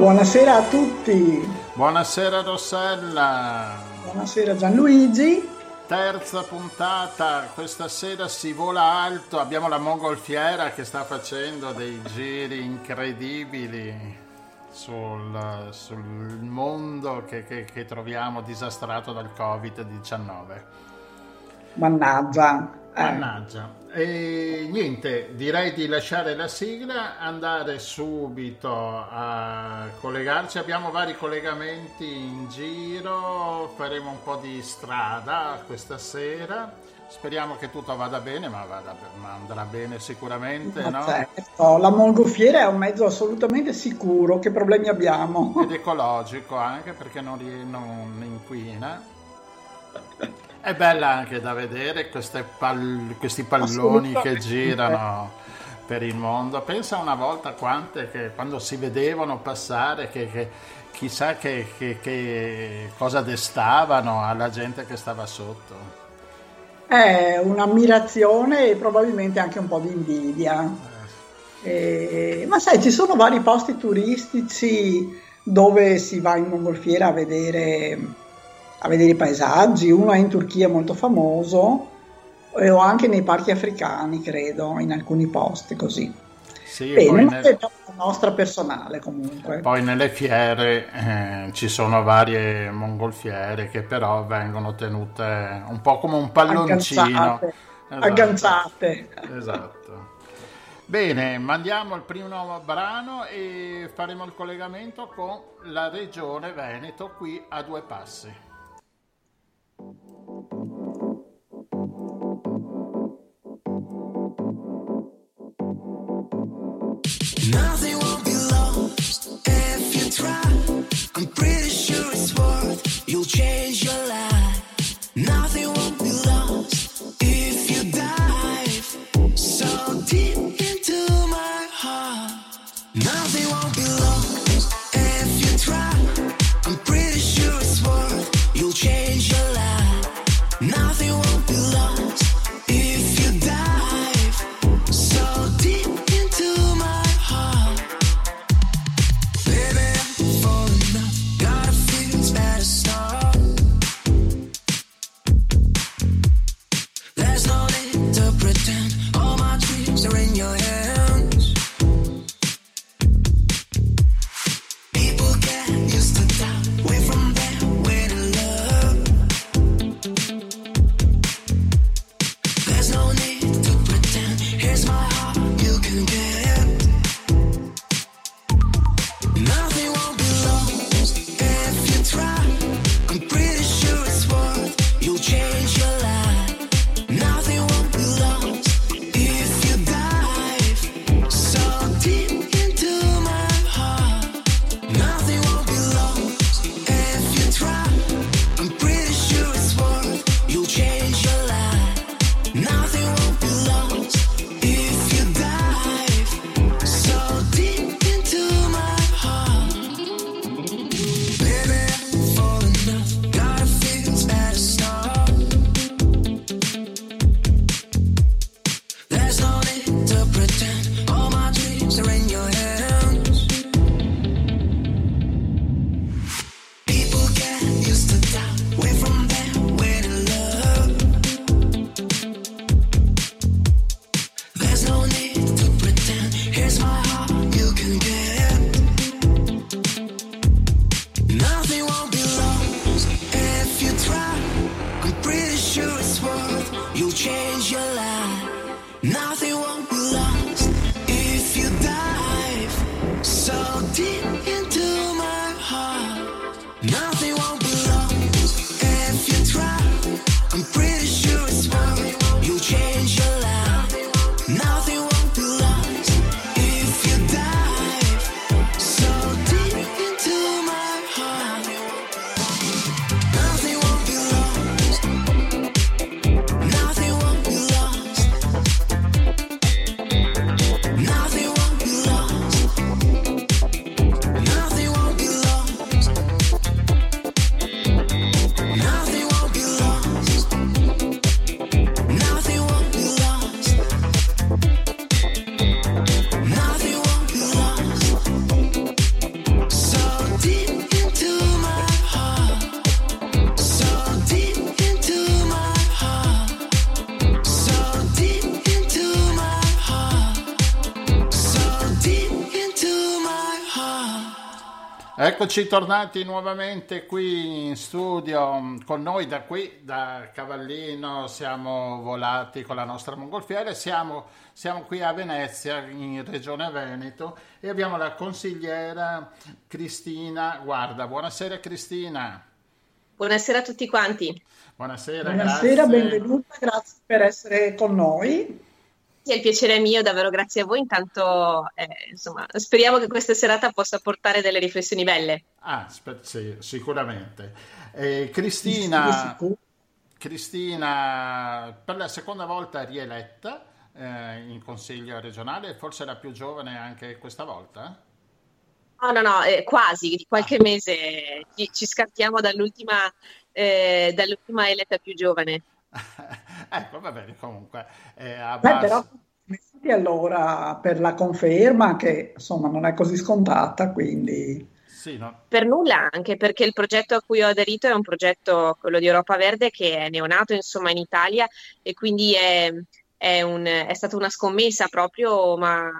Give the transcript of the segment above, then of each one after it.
Buonasera a tutti. Buonasera Rossella. Buonasera Gianluigi. Terza puntata, questa sera si vola alto, abbiamo la mongolfiera che sta facendo dei giri incredibili sul, sul mondo che, che, che troviamo disastrato dal Covid-19. Mannaggia. Eh. Mannaggia. E niente, direi di lasciare la sigla, andare subito a collegarci. Abbiamo vari collegamenti in giro, faremo un po' di strada questa sera. Speriamo che tutto vada bene, ma, vada, ma andrà bene sicuramente. Ma no? certo, la mongolfiera è un mezzo assolutamente sicuro. Che problemi abbiamo? Ed ecologico anche perché non, non inquina. È bella anche da vedere pal- questi palloni che girano per il mondo. Pensa una volta quante che quando si vedevano passare, che, che chissà che, che, che, cosa destavano alla gente che stava sotto. È un'ammirazione e probabilmente anche un po' di invidia. Eh. E, ma sai, ci sono vari posti turistici dove si va in mongolfiera a vedere a vedere i paesaggi, uno è in Turchia molto famoso o anche nei parchi africani, credo, in alcuni posti così. Sì, Bene, ma nel... è la nostra personale comunque. Poi nelle fiere eh, ci sono varie mongolfiere che però vengono tenute un po' come un palloncino. Agganciate. Esatto. Agganciate. esatto. Bene, mandiamo il primo brano e faremo il collegamento con la regione Veneto qui a due passi. Change your life. Nothing won't be lost if you Eccoci tornati nuovamente qui in studio mm, con noi da qui, da Cavallino, siamo volati con la nostra mongolfiera, siamo, siamo qui a Venezia in Regione Veneto e abbiamo la consigliera Cristina Guarda. Buonasera Cristina. Buonasera a tutti quanti. Buonasera, Buonasera benvenuta, grazie per essere con noi. Sì, il piacere è mio, davvero grazie a voi. Intanto, eh, insomma, speriamo che questa serata possa portare delle riflessioni belle. Ah, sì, sicuramente. Eh, Cristina, sì, Cristina, per la seconda volta rieletta eh, in Consiglio regionale, forse la più giovane anche questa volta? No, no, no, eh, quasi, di qualche ah. mese ci, ci scartiamo dall'ultima, eh, dall'ultima eletta più giovane. ecco, va bene, comunque. Eh, Beh, però allora per la conferma che insomma non è così scontata, quindi... Sì, no. Per nulla, anche perché il progetto a cui ho aderito è un progetto, quello di Europa Verde, che è neonato insomma in Italia e quindi è, è, un, è stata una scommessa proprio, ma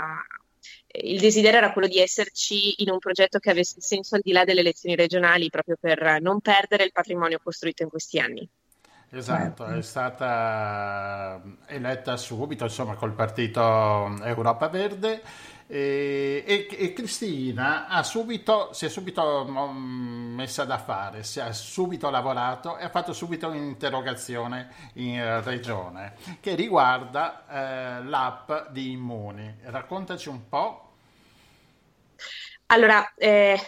il desiderio era quello di esserci in un progetto che avesse senso al di là delle elezioni regionali, proprio per non perdere il patrimonio costruito in questi anni. Esatto, è stata eletta subito, insomma, col partito Europa Verde e, e, e Cristina subito, si è subito messa da fare, si è subito lavorato e ha fatto subito un'interrogazione in regione che riguarda eh, l'app di Immuni. Raccontaci un po'. Allora, eh,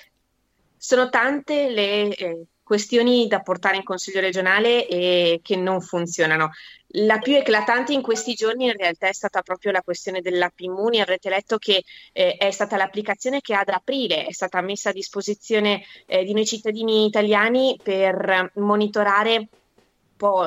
sono tante le eh, questioni da portare in Consiglio regionale e che non funzionano. La più eclatante in questi giorni in realtà è stata proprio la questione dell'app Immuni. Avrete letto che eh, è stata l'applicazione che ad aprile è stata messa a disposizione eh, di noi cittadini italiani per monitorare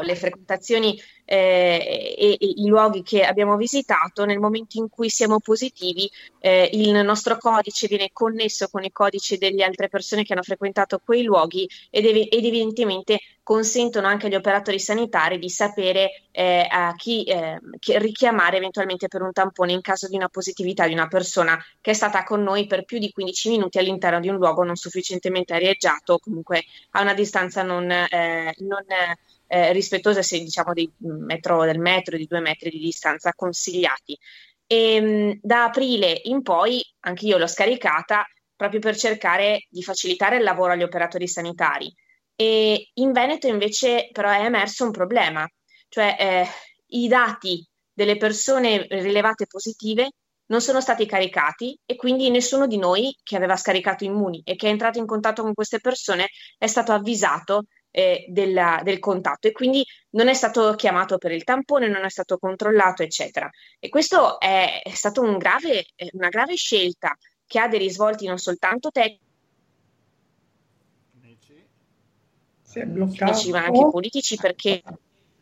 le frequentazioni eh, e, e, i luoghi che abbiamo visitato, nel momento in cui siamo positivi, eh, il nostro codice viene connesso con i codici delle altre persone che hanno frequentato quei luoghi ed, ev- ed evidentemente consentono anche agli operatori sanitari di sapere eh, a chi, eh, chi, richiamare eventualmente per un tampone in caso di una positività di una persona che è stata con noi per più di 15 minuti all'interno di un luogo non sufficientemente arieggiato o comunque a una distanza non, eh, non eh, rispettosa se diciamo dei metro, del metro, di due metri di distanza consigliati. E, ehm, da aprile in poi anche io l'ho scaricata proprio per cercare di facilitare il lavoro agli operatori sanitari. E in Veneto invece però è emerso un problema, cioè eh, i dati delle persone rilevate positive non sono stati caricati e quindi nessuno di noi che aveva scaricato Immuni e che è entrato in contatto con queste persone è stato avvisato eh, della, del contatto e quindi non è stato chiamato per il tampone, non è stato controllato, eccetera. E questo è, è stata un una grave scelta che ha dei risvolti non soltanto tecnici, ma anche politici perché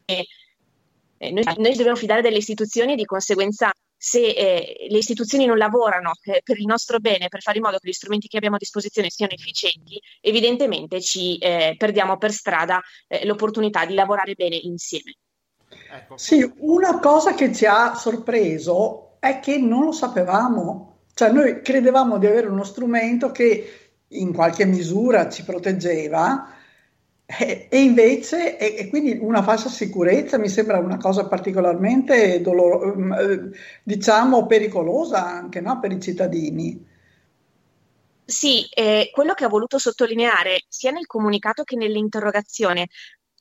eh, noi, noi dobbiamo fidare delle istituzioni e di conseguenza se eh, le istituzioni non lavorano eh, per il nostro bene, per fare in modo che gli strumenti che abbiamo a disposizione siano efficienti, evidentemente ci eh, perdiamo per strada eh, l'opportunità di lavorare bene insieme. Ecco. Sì, una cosa che ci ha sorpreso è che non lo sapevamo, cioè noi credevamo di avere uno strumento che in qualche misura ci proteggeva, e, e invece, e, e, quindi una falsa sicurezza mi sembra una cosa particolarmente dolor- mm, eh, diciamo pericolosa anche no? per i cittadini. Sì, eh, quello che ho voluto sottolineare sia nel comunicato che nell'interrogazione,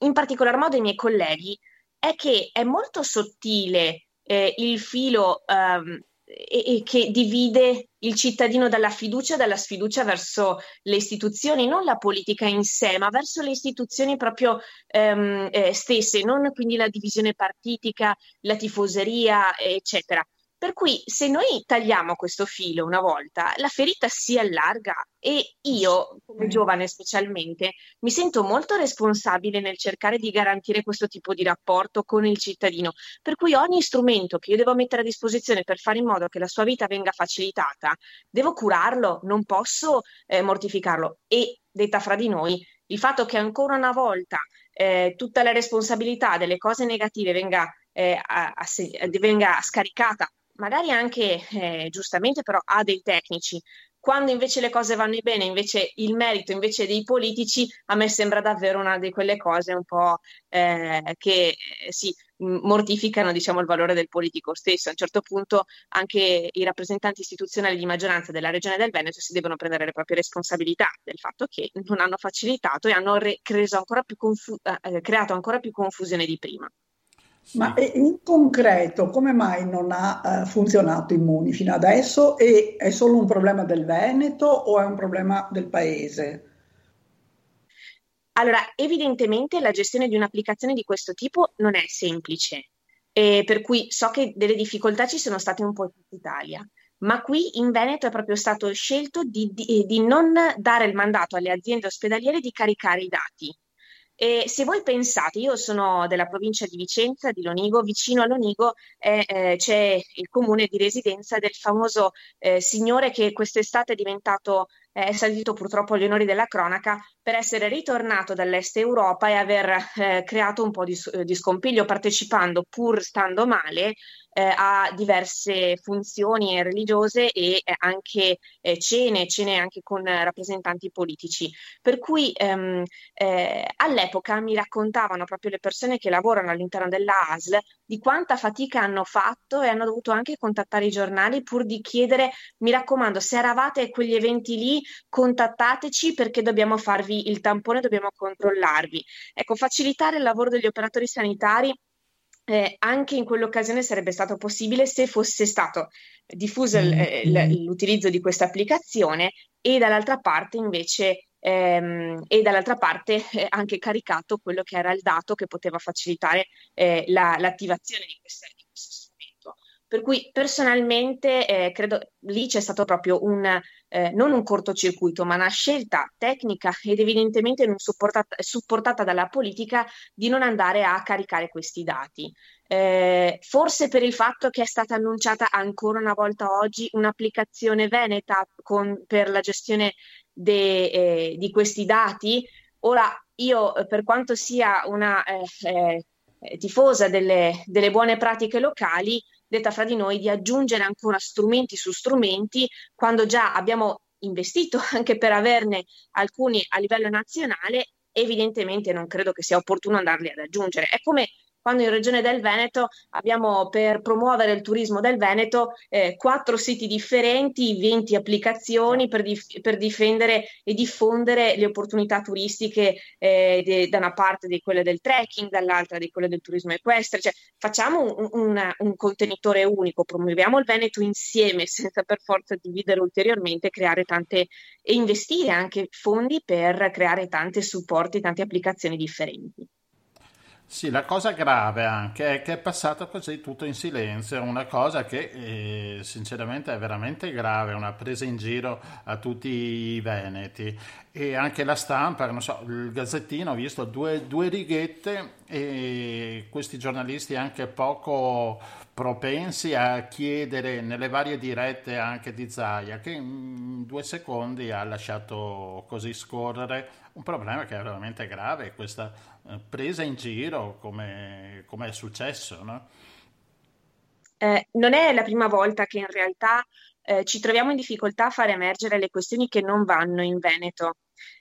in particolar modo ai miei colleghi, è che è molto sottile eh, il filo ehm, e, e che divide il cittadino dalla fiducia dalla sfiducia verso le istituzioni, non la politica in sé, ma verso le istituzioni proprio ehm, eh, stesse, non quindi la divisione partitica, la tifoseria, eccetera. Per cui se noi tagliamo questo filo una volta, la ferita si allarga e io, come giovane specialmente, mi sento molto responsabile nel cercare di garantire questo tipo di rapporto con il cittadino. Per cui ogni strumento che io devo mettere a disposizione per fare in modo che la sua vita venga facilitata, devo curarlo, non posso eh, mortificarlo. E detta fra di noi, il fatto che ancora una volta eh, tutta la responsabilità delle cose negative venga, eh, a, a, venga scaricata magari anche eh, giustamente però ha dei tecnici, quando invece le cose vanno bene, invece il merito invece dei politici, a me sembra davvero una di quelle cose un po' eh, che eh, si mortificano diciamo, il valore del politico stesso. A un certo punto anche i rappresentanti istituzionali di maggioranza della regione del Veneto si devono prendere le proprie responsabilità del fatto che non hanno facilitato e hanno re- ancora confu- eh, creato ancora più confusione di prima. Sì. Ma in concreto come mai non ha uh, funzionato Immuni fino adesso e è solo un problema del Veneto o è un problema del paese? Allora, evidentemente la gestione di un'applicazione di questo tipo non è semplice, eh, per cui so che delle difficoltà ci sono state un po' in tutta Italia, ma qui in Veneto è proprio stato scelto di, di, di non dare il mandato alle aziende ospedaliere di caricare i dati e se voi pensate, io sono della provincia di Vicenza, di Lonigo, vicino a Lonigo eh, eh, c'è il comune di residenza del famoso eh, signore che quest'estate è diventato, è salito purtroppo agli onori della cronaca per essere ritornato dall'est Europa e aver eh, creato un po' di, di scompiglio partecipando, pur stando male, eh, ha diverse funzioni religiose e eh, anche eh, cene, cene anche con rappresentanti politici. Per cui ehm, eh, all'epoca mi raccontavano proprio le persone che lavorano all'interno della ASL di quanta fatica hanno fatto e hanno dovuto anche contattare i giornali pur di chiedere, mi raccomando, se eravate a quegli eventi lì, contattateci perché dobbiamo farvi il tampone, dobbiamo controllarvi. Ecco, facilitare il lavoro degli operatori sanitari eh, anche in quell'occasione sarebbe stato possibile se fosse stato diffuso l- eh, l- l'utilizzo di questa applicazione e dall'altra parte invece ehm, e dall'altra parte eh, anche caricato quello che era il dato che poteva facilitare eh, la, l'attivazione di, questa. Per cui personalmente eh, credo lì c'è stato proprio un, eh, non un cortocircuito, ma una scelta tecnica ed evidentemente non supportata, supportata dalla politica di non andare a caricare questi dati. Eh, forse per il fatto che è stata annunciata ancora una volta oggi un'applicazione veneta con, per la gestione de, eh, di questi dati. Ora, io per quanto sia una eh, eh, tifosa delle, delle buone pratiche locali, detta fra di noi, di aggiungere ancora strumenti su strumenti quando già abbiamo investito anche per averne alcuni a livello nazionale, evidentemente non credo che sia opportuno andarli ad aggiungere. È come quando in Regione del Veneto abbiamo per promuovere il turismo del Veneto eh, quattro siti differenti, 20 applicazioni per, dif- per, difendere e diffondere le opportunità turistiche eh, de- da una parte di quelle del trekking, dall'altra di quelle del turismo equestre, cioè facciamo un, un, un contenitore unico, promuoviamo il Veneto insieme senza per forza dividere ulteriormente, creare tante e investire anche fondi per creare tante supporti, tante applicazioni differenti. Sì, la cosa grave anche è che è passato così tutto in silenzio, una cosa che eh, sinceramente è veramente grave, una presa in giro a tutti i veneti. E anche la stampa, non so, il Gazzettino ho visto due, due righette e questi giornalisti anche poco propensi a chiedere nelle varie dirette anche di Zaia che in due secondi ha lasciato così scorrere. Un problema che è veramente grave, questa presa in giro come, come è successo, no? Eh, non è la prima volta che in realtà eh, ci troviamo in difficoltà a far emergere le questioni che non vanno in Veneto.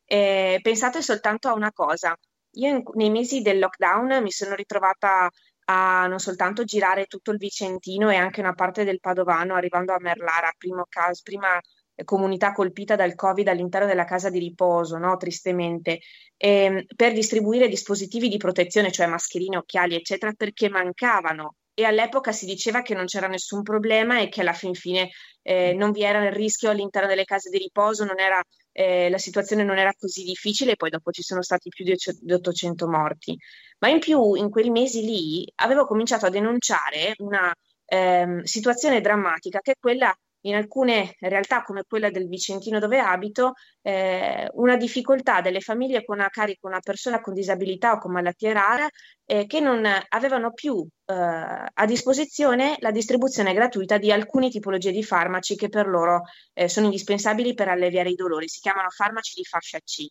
Eh, pensate soltanto a una cosa. Io in, nei mesi del lockdown mi sono ritrovata a non soltanto girare tutto il Vicentino e anche una parte del Padovano, arrivando a Merlara, caso, prima comunità colpita dal Covid all'interno della casa di riposo, no? tristemente, ehm, per distribuire dispositivi di protezione, cioè mascherine, occhiali, eccetera, perché mancavano. E all'epoca si diceva che non c'era nessun problema e che alla fin fine eh, non vi era il rischio all'interno delle case di riposo, era, eh, la situazione non era così difficile e poi dopo ci sono stati più di 800 morti. Ma in più, in quei mesi lì, avevo cominciato a denunciare una ehm, situazione drammatica che è quella in alcune realtà come quella del Vicentino dove abito, eh, una difficoltà delle famiglie con a carico una persona con disabilità o con malattia rara eh, che non avevano più eh, a disposizione la distribuzione gratuita di alcune tipologie di farmaci che per loro eh, sono indispensabili per alleviare i dolori. Si chiamano farmaci di fascia C.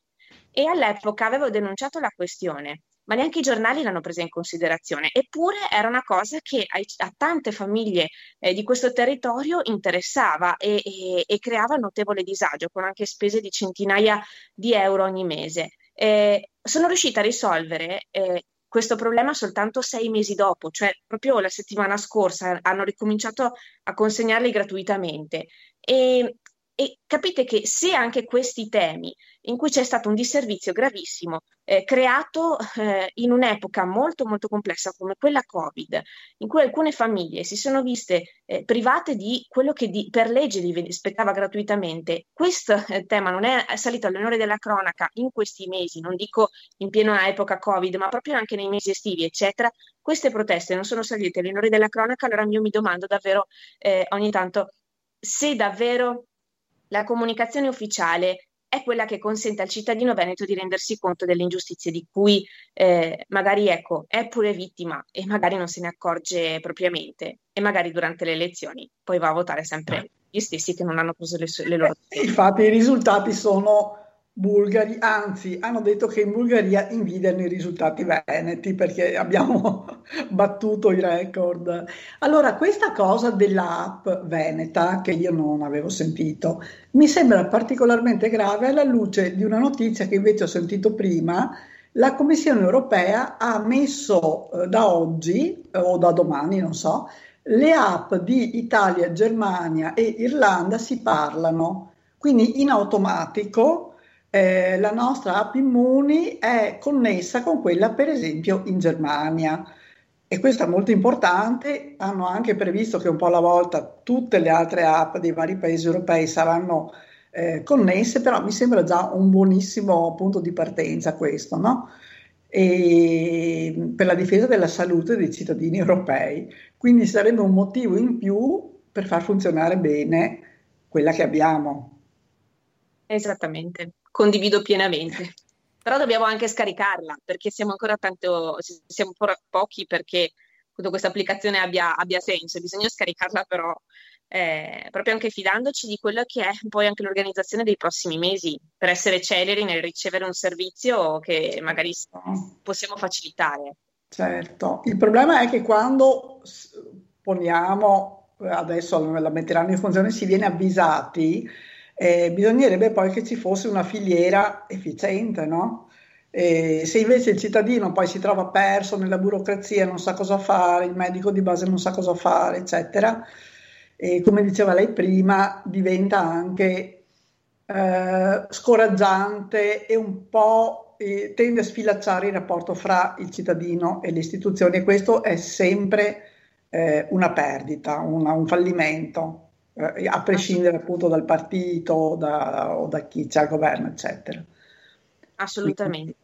E all'epoca avevo denunciato la questione ma neanche i giornali l'hanno presa in considerazione. Eppure era una cosa che a, a tante famiglie eh, di questo territorio interessava e, e, e, creava notevole disagio, con anche spese di centinaia di euro ogni mese. Eh, sono riuscita a risolvere eh, questo problema soltanto sei mesi dopo, cioè proprio la settimana scorsa hanno ricominciato a consegnarli gratuitamente. E e capite che se anche questi temi, in cui c'è stato un disservizio gravissimo, eh, creato eh, in un'epoca molto molto complessa come quella Covid, in cui alcune famiglie si sono viste eh, private di quello che di, per legge gli spettava gratuitamente, questo eh, tema non è salito all'onore della cronaca in questi mesi, non dico in piena epoca Covid, ma proprio anche nei mesi estivi, eccetera, queste proteste non sono salite all'onore della cronaca, allora io mi domando davvero eh, ogni tanto se davvero la comunicazione ufficiale è quella che consente al cittadino veneto di rendersi conto delle ingiustizie di cui eh, magari ecco, è pure vittima e magari non se ne accorge propriamente e magari durante le elezioni poi va a votare sempre gli stessi che non hanno preso le, le loro decisioni. Infatti i risultati sono bulgari, anzi hanno detto che in Bulgaria invidiano i risultati veneti perché abbiamo battuto i record. Allora, questa cosa dell'app veneta, che io non avevo sentito, mi sembra particolarmente grave alla luce di una notizia che invece ho sentito prima. La Commissione europea ha messo eh, da oggi eh, o da domani, non so, le app di Italia, Germania e Irlanda si parlano. Quindi in automatico eh, la nostra app Immuni è connessa con quella per esempio in Germania e questo è molto importante, hanno anche previsto che un po' alla volta tutte le altre app dei vari paesi europei saranno eh, connesse, però mi sembra già un buonissimo punto di partenza questo, no? E per la difesa della salute dei cittadini europei. Quindi sarebbe un motivo in più per far funzionare bene quella che abbiamo. Esattamente condivido pienamente. Però dobbiamo anche scaricarla perché siamo ancora tanto, siamo ancora pochi perché questa applicazione abbia, abbia senso, bisogna scaricarla però eh, proprio anche fidandoci di quello che è poi anche l'organizzazione dei prossimi mesi per essere celeri nel ricevere un servizio che magari possiamo facilitare. Certo, il problema è che quando poniamo, adesso la metteranno in funzione, si viene avvisati, eh, bisognerebbe poi che ci fosse una filiera efficiente, no? E se invece il cittadino poi si trova perso nella burocrazia, non sa cosa fare, il medico di base non sa cosa fare, eccetera, e come diceva lei prima, diventa anche eh, scoraggiante e un po' eh, tende a sfilacciare il rapporto fra il cittadino e le istituzioni e questo è sempre eh, una perdita, una, un fallimento eh, a prescindere appunto dal partito da, o da chi c'è al governo, eccetera. Assolutamente.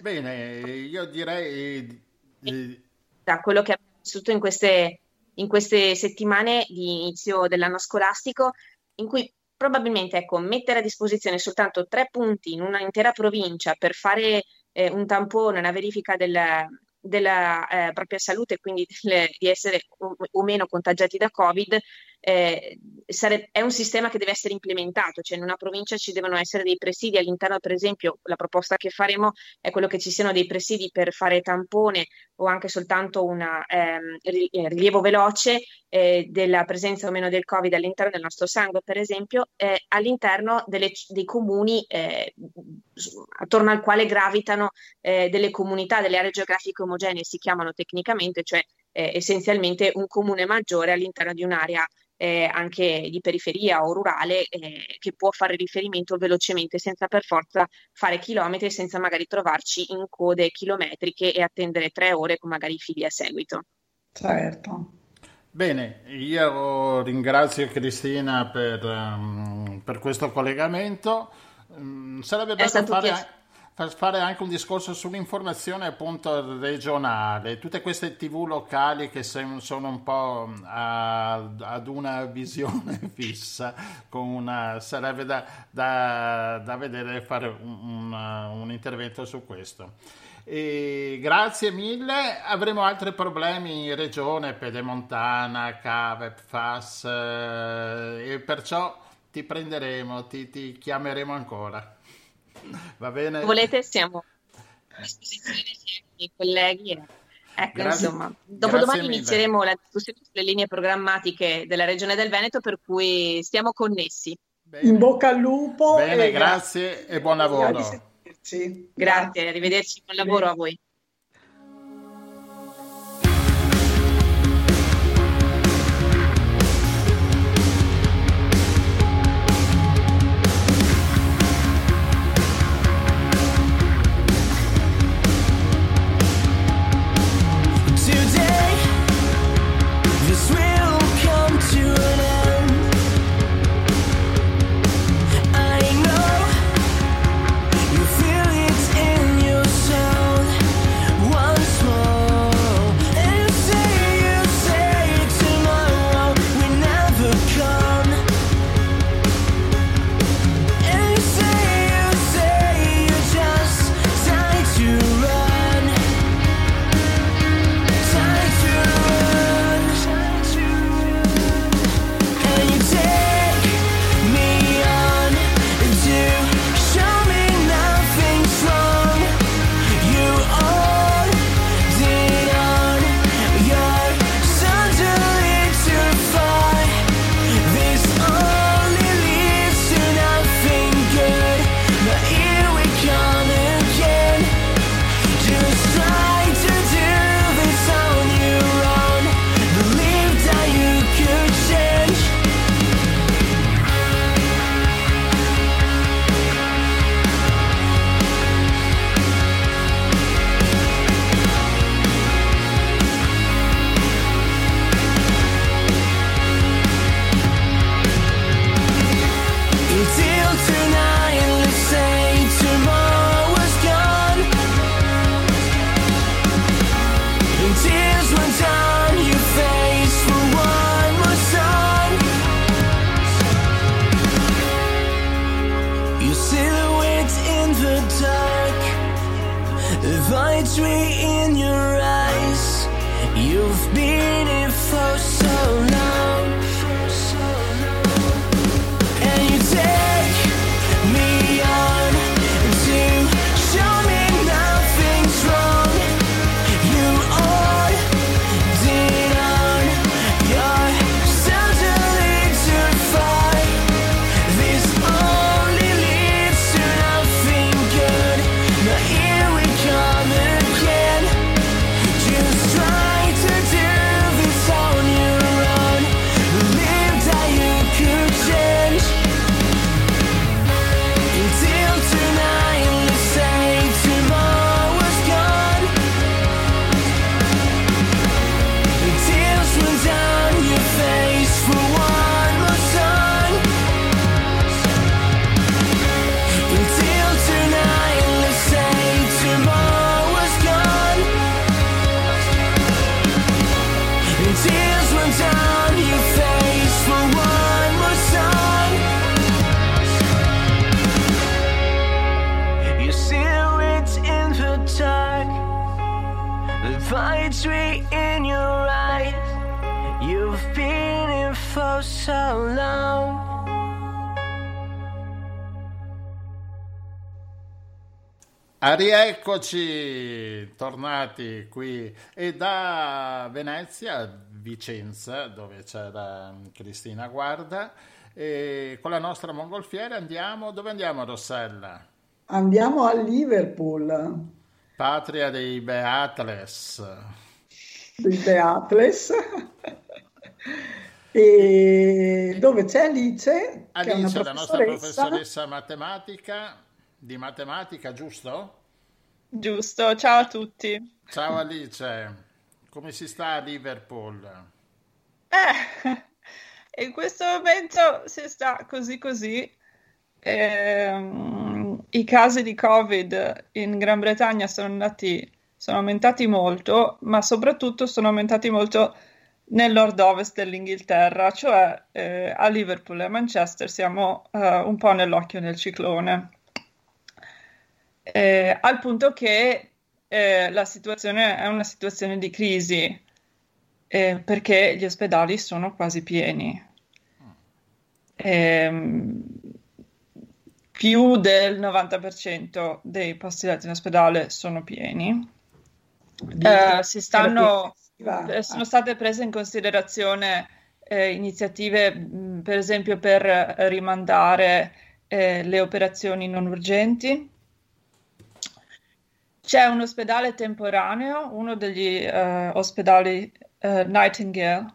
Bene, io direi... Eh, da quello che abbiamo vissuto in queste, in queste settimane di inizio dell'anno scolastico, in cui probabilmente ecco, mettere a disposizione soltanto tre punti in una intera provincia per fare eh, un tampone, una verifica del, della eh, propria salute, quindi del, di essere o, o, meno contagiati da Covid, eh, sare- è un sistema che deve essere implementato, cioè in una provincia ci devono essere dei presidi all'interno, per esempio, la proposta che faremo è quello che ci siano dei presidi per fare tampone o anche soltanto un ehm, eh, rilievo veloce eh, della presenza o meno del Covid all'interno del nostro sangue, per esempio, eh, all'interno delle, dei comuni eh, attorno al quale gravitano eh, delle comunità, delle aree geografiche omogenee, si chiamano tecnicamente, cioè essenzialmente un comune maggiore all'interno di un'area eh, anche di periferia o rurale eh, che può fare riferimento velocemente senza per forza fare chilometri, senza magari trovarci in code chilometriche e attendere tre ore con magari figli a seguito. Certo. Bene, io ringrazio Cristina per, um, per questo collegamento. Um, sarebbe bello fare per fare anche un discorso sull'informazione appunto regionale, tutte queste tv locali che sono un po' a, ad una visione fissa, una, sarebbe da, da, da vedere fare un, un, un intervento su questo. E grazie mille, avremo altri problemi in regione, Pedemontana, Cave, FAS eh, e perciò ti prenderemo, ti, ti chiameremo ancora. Va bene? Volete siamo. disposizione i colleghi. e- Ecco, Grazie- insomma, dopodomani inizieremo la discussione sulle linee programmatiche della Regione del Veneto, per cui stiamo connessi. Bene. In bocca al lupo. Bene, e grazie e buon lavoro. Grazie, arrivederci, buon lavoro a voi. Rieccoci, tornati qui e da Venezia a Vicenza, dove c'era Cristina Guarda, e con la nostra mongolfiera andiamo, dove andiamo Rossella? Andiamo a Liverpool, Patria dei Beatles. dei Beatles, e dove c'è Alice, Alice, la nostra professoressa. professoressa matematica, di matematica, giusto? Giusto, ciao a tutti. Ciao Alice, come si sta a Liverpool? Eh, in questo momento si sta così così. Ehm, I casi di Covid in Gran Bretagna sono andati, sono aumentati molto, ma soprattutto sono aumentati molto nel nord-ovest dell'Inghilterra, cioè eh, a Liverpool e a Manchester siamo eh, un po' nell'occhio del ciclone. Eh, al punto che eh, la situazione è una situazione di crisi eh, perché gli ospedali sono quasi pieni. Ehm, più del 90% dei posti letti in ospedale sono pieni. Eh, si stanno, eh, sono state prese in considerazione eh, iniziative, mh, per esempio, per rimandare le operazioni non urgenti. C'è un ospedale temporaneo, uno degli eh, ospedali eh, Nightingale,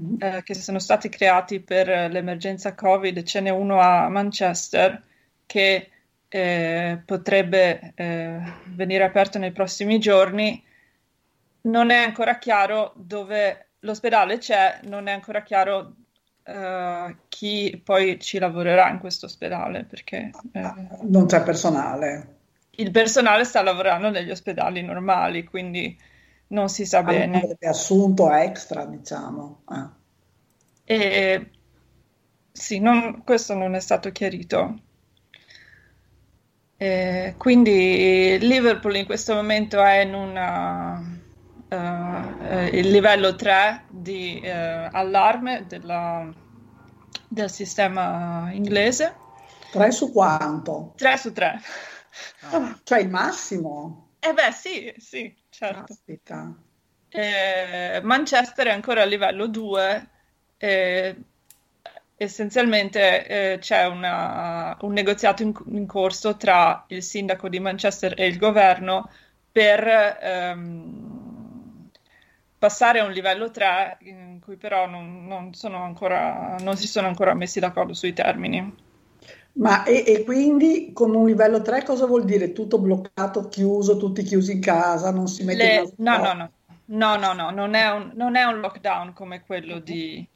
mm. che sono stati creati per l'emergenza Covid, ce n'è uno a Manchester che eh, potrebbe eh, venire aperto nei prossimi giorni. Non è ancora chiaro dove l'ospedale c'è, non è ancora chiaro uh, chi poi ci lavorerà in questo ospedale perché eh, non c'è personale. Il personale sta lavorando negli ospedali normali, quindi non si sa bene. È assunto extra, diciamo. Ah. E, sì, non, questo non è stato chiarito. Eh, quindi Liverpool in questo momento è in una, uh, uh, il livello 3 di uh, allarme della, del sistema inglese. 3 su quanto? 3 su 3. Ah, cioè il massimo? Eh beh sì, sì, certo. Eh, Manchester è ancora a livello 2. Eh, essenzialmente eh, c'è una, un negoziato in, in, corso tra il sindaco di Manchester e il governo per ehm, passare a un livello 3 in cui però non, non, ancora, non, si sono ancora messi d'accordo sui termini. Ma e, e, quindi con un livello 3 cosa vuol dire? Tutto bloccato, chiuso, tutti chiusi in casa, non si mette Le, in no, no, no, no, no, no, non è un, non è un lockdown come quello di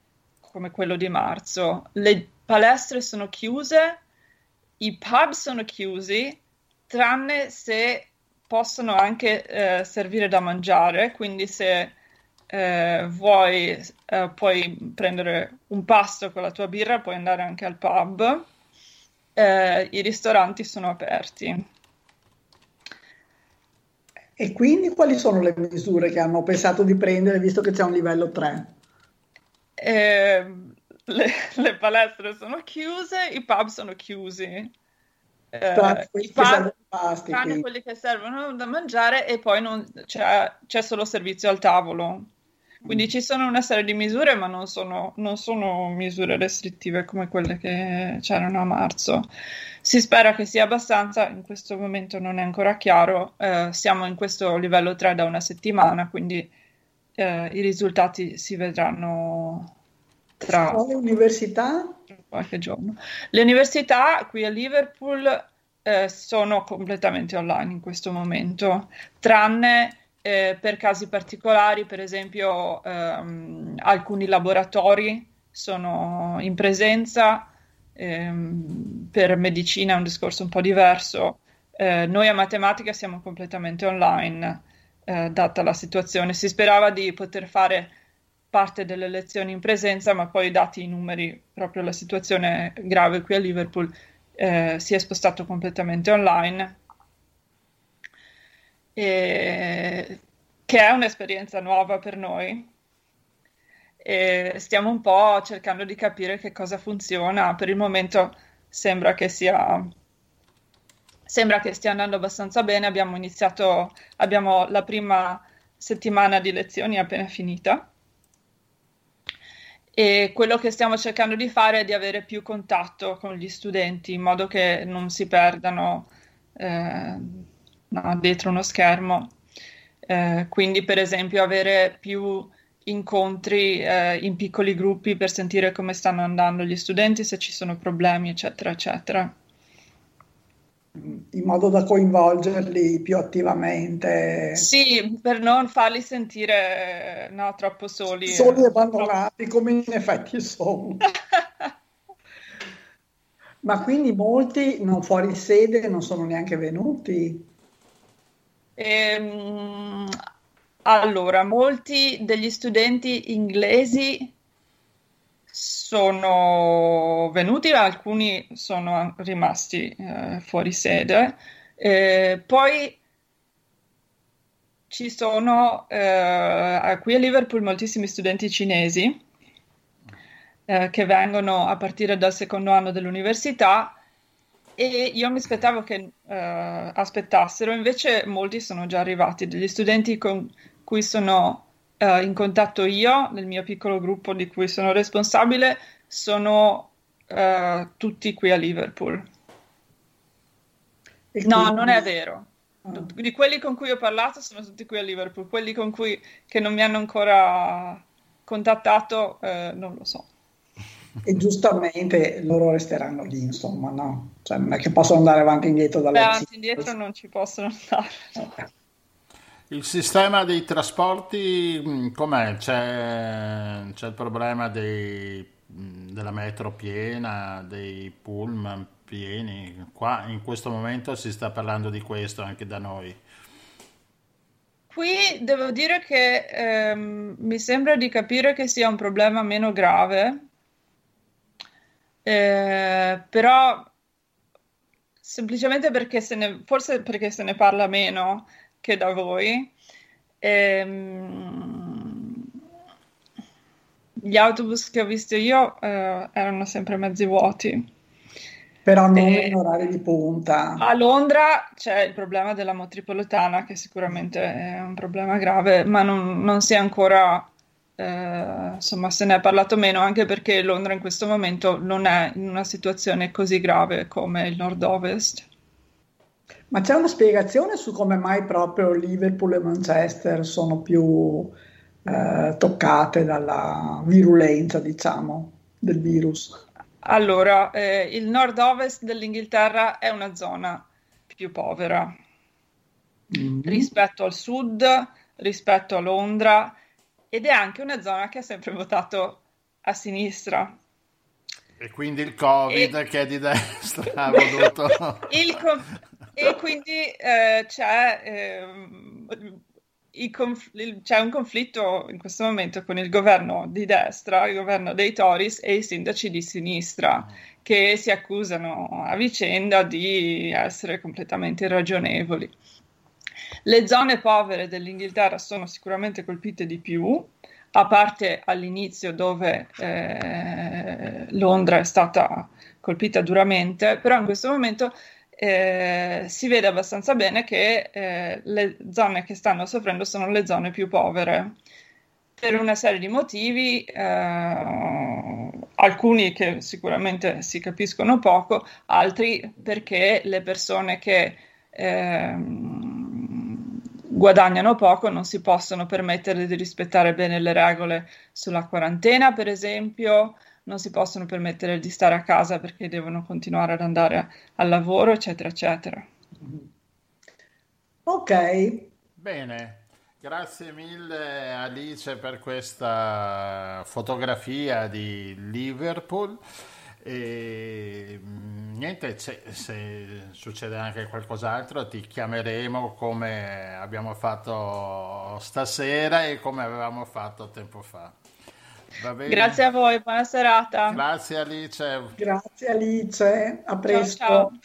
come quello di marzo. Le palestre sono chiuse, i pub sono chiusi, tranne se possono anche eh, servire da mangiare, quindi se eh, vuoi eh, puoi prendere un pasto con la tua birra, puoi andare anche al pub. Eh, I ristoranti sono aperti. E quindi quali sono le misure che hanno pensato di prendere visto che c'è un livello 3? eh, le, le, palestre sono chiuse, i pub sono chiusi. Eh, i pub, pasti, tranne quelli che servono da mangiare e poi non, c'è, c'è, solo servizio al tavolo. Quindi mm. ci sono una serie di misure, ma non sono, non sono misure restrittive come quelle che c'erano a marzo. Si spera che sia abbastanza, in questo momento non è ancora chiaro. Eh, siamo in questo livello 3 da una settimana, quindi eh, i risultati si vedranno tra università? qualche giorno. Le università qui a Liverpool eh, sono completamente online in questo momento, tranne eh, per casi particolari, per esempio ehm, alcuni laboratori sono in presenza, ehm, per medicina è un discorso un po' diverso. Eh, noi a matematica siamo completamente online eh, data la situazione. Si sperava di poter fare parte delle lezioni in presenza, ma poi dati i numeri, proprio la situazione grave qui a Liverpool, eh, si è spostato completamente online. E... che è un'esperienza nuova per noi. E stiamo un po' cercando di capire che cosa funziona. Per il momento sembra che sia sembra che stia andando abbastanza bene. Abbiamo iniziato, abbiamo la prima settimana di lezioni appena finita. E quello che stiamo cercando di fare è di avere più contatto con gli studenti in modo che non si perdano eh, no, dietro uno schermo. Eh, quindi, per esempio, avere più incontri eh, in piccoli gruppi per sentire come stanno andando gli studenti, se ci sono problemi, eccetera, eccetera in modo da coinvolgerli più attivamente. Sì, per non farli sentire no, troppo soli. Soli e abbandonati, come in effetti sono. Ma quindi molti non fuori sede non sono neanche venuti? Ehm, allora, molti degli studenti inglesi sono venuti, alcuni sono rimasti eh, fuori sede. Eh, poi ci sono eh, qui a Liverpool moltissimi studenti cinesi eh, che vengono a partire dal secondo anno dell'università e io mi aspettavo che uh, aspettassero, invece molti sono già arrivati, degli studenti con cui sono uh, in contatto io, nel mio piccolo gruppo di cui sono responsabile, sono uh, tutti qui a Liverpool. E no, non è vero. Ah. Di quelli con cui ho parlato sono tutti qui a Liverpool, quelli con cui che non mi hanno ancora contattato non lo so e giustamente loro resteranno lì, insomma, no? Cioè, non è che possono andare avanti e indietro dalle Beh, avanti e indietro non ci possono andare. Il sistema dei trasporti mm, com'è? C'è, c'è il problema dei, mm, della metro piena, dei pullman pieni. Qua in questo momento si sta parlando di questo anche da noi. Qui devo dire che ehm, mi sembra di capire che sia un problema meno grave eh, però semplicemente perché se ne, forse perché se ne parla meno che da voi. Ehm, gli autobus che ho visto io eh, erano sempre mezzi vuoti. Però non e in orari di punta. A Londra c'è il problema della metropolitana, che sicuramente è un problema grave, ma non, non si è ancora eh, insomma se ne è parlato meno anche perché Londra in questo momento non è in una situazione così grave come il nord-ovest. Ma c'è una spiegazione su come mai proprio Liverpool e Manchester sono più eh, toccate dalla virulenza, diciamo, del virus? Allora, eh, il nord-ovest dell'Inghilterra è una zona più povera mm-hmm. rispetto al sud, rispetto a Londra ed è anche una zona che ha sempre votato a sinistra. E quindi il Covid e... che è di destra ha voluto... Com... e quindi eh, c'è, eh, conf... c'è, un conflitto in questo momento con il governo di destra, il governo dei Tories e i sindaci di sinistra che si accusano a vicenda di essere completamente irragionevoli. Le zone povere dell'Inghilterra sono sicuramente colpite di più, a parte all'inizio dove eh, Londra è stata colpita duramente, però in questo momento eh, si vede abbastanza bene che eh, le zone che stanno soffrendo sono le zone più povere. Per una serie di motivi, eh, alcuni che sicuramente si capiscono poco, altri perché le persone che ehm, guadagnano poco non si possono permettere di rispettare bene le regole sulla quarantena, per esempio, non si possono permettere di stare a casa perché devono continuare ad andare al lavoro, eccetera, eccetera. Ok. Bene, grazie mille Alice per questa fotografia di Liverpool. E mm, niente, se, se, succede anche qualcos'altro ti chiameremo come abbiamo fatto stasera e come avevamo fatto tempo fa. Grazie a voi, buona serata. Grazie Alice. Grazie Alice, a presto. Ciao, ciao.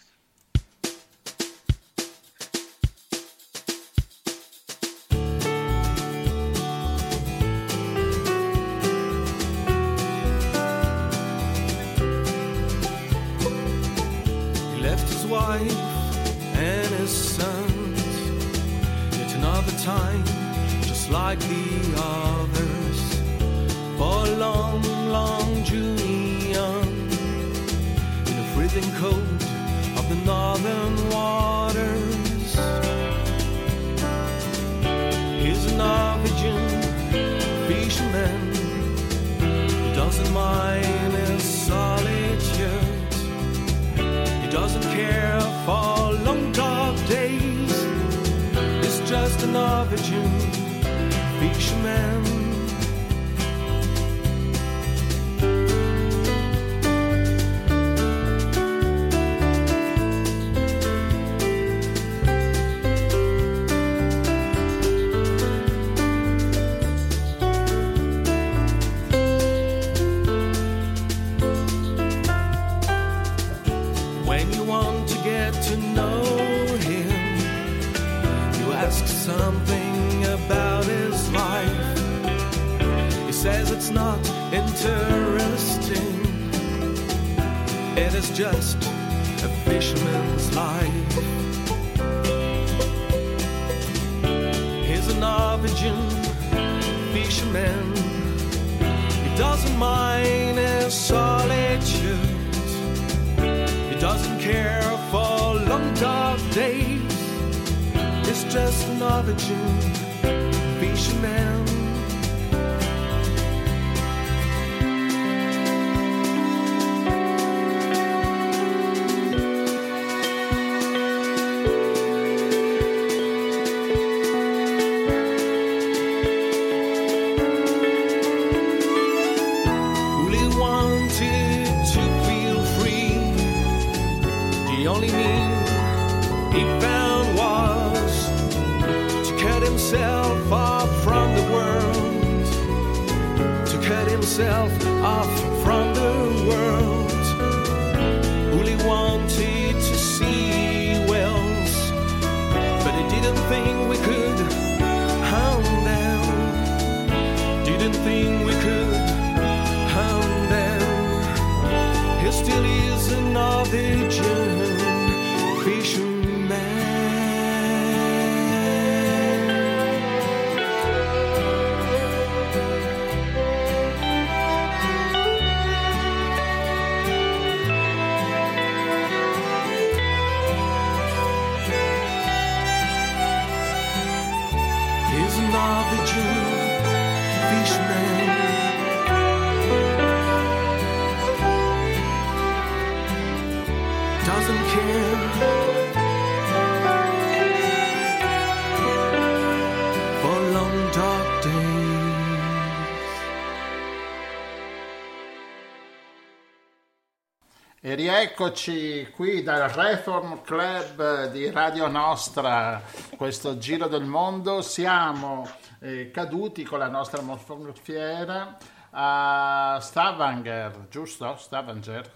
Rieccoci qui dal Reform Club di Radio Nostra, questo giro del mondo. Siamo eh, caduti con la nostra mongolfiera a Stavanger, giusto? Stavanger?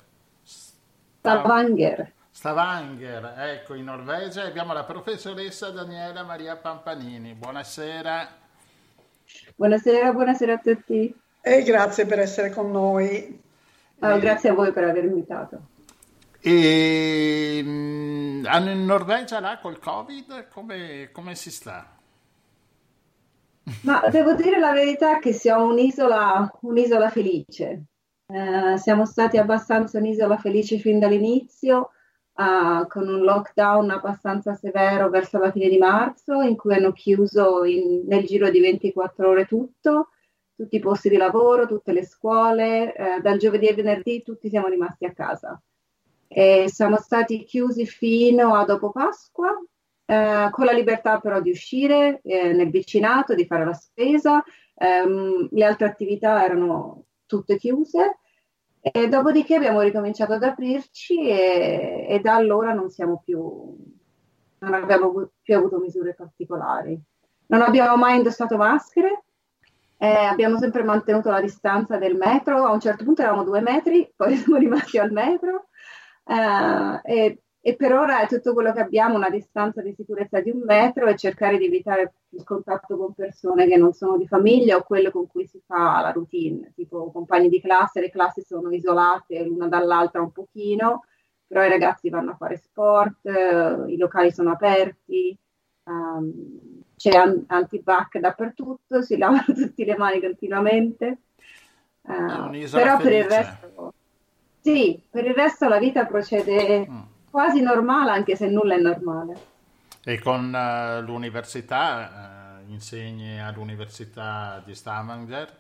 Stavanger. Stavanger, ecco, in Norvegia. Abbiamo la professoressa Daniela Maria Pampanini. Buonasera. Buonasera, buonasera a tutti. E grazie per essere con noi. Ah, grazie a voi per avermi invitato. E mm, hanno in Norvegia là col Covid come, come si sta? Ma devo dire la verità che siamo un'isola, un'isola felice. Eh, siamo stati abbastanza un'isola felice fin dall'inizio, ah, con un lockdown abbastanza severo verso la fine di marzo, in cui hanno chiuso in- nel giro di 24 ore tutto, tutti i posti di lavoro, tutte le scuole, eh, dal giovedì al venerdì tutti siamo rimasti a casa. E siamo stati chiusi fino a dopo Pasqua, eh, con la libertà però di uscire eh, nel vicinato, di fare la spesa, ehm, le altre attività erano tutte chiuse. E dopodiché abbiamo ricominciato ad aprirci e, e da allora non siamo più, non abbiamo più avuto misure particolari. Non abbiamo mai indossato maschere, eh, abbiamo sempre mantenuto la distanza del metro, a un certo punto eravamo due metri, poi siamo rimasti al metro eh, e, e per ora è tutto quello che abbiamo, una distanza di sicurezza di un metro e cercare di evitare il contatto con persone che non sono di famiglia o quelle con cui si fa la routine, tipo compagni di classe, le classi sono isolate l'una dall'altra un pochino, però i ragazzi vanno a fare sport, eh, i locali sono aperti, ehm, c'è an- antibac dappertutto, si lavano tutte le mani continuamente. Un'isola però per il felice. resto, sì, per il resto la vita procede Mm. quasi normale, anche se nulla è normale. E con eh, l'università, eh, insegni all'Università di Stavanger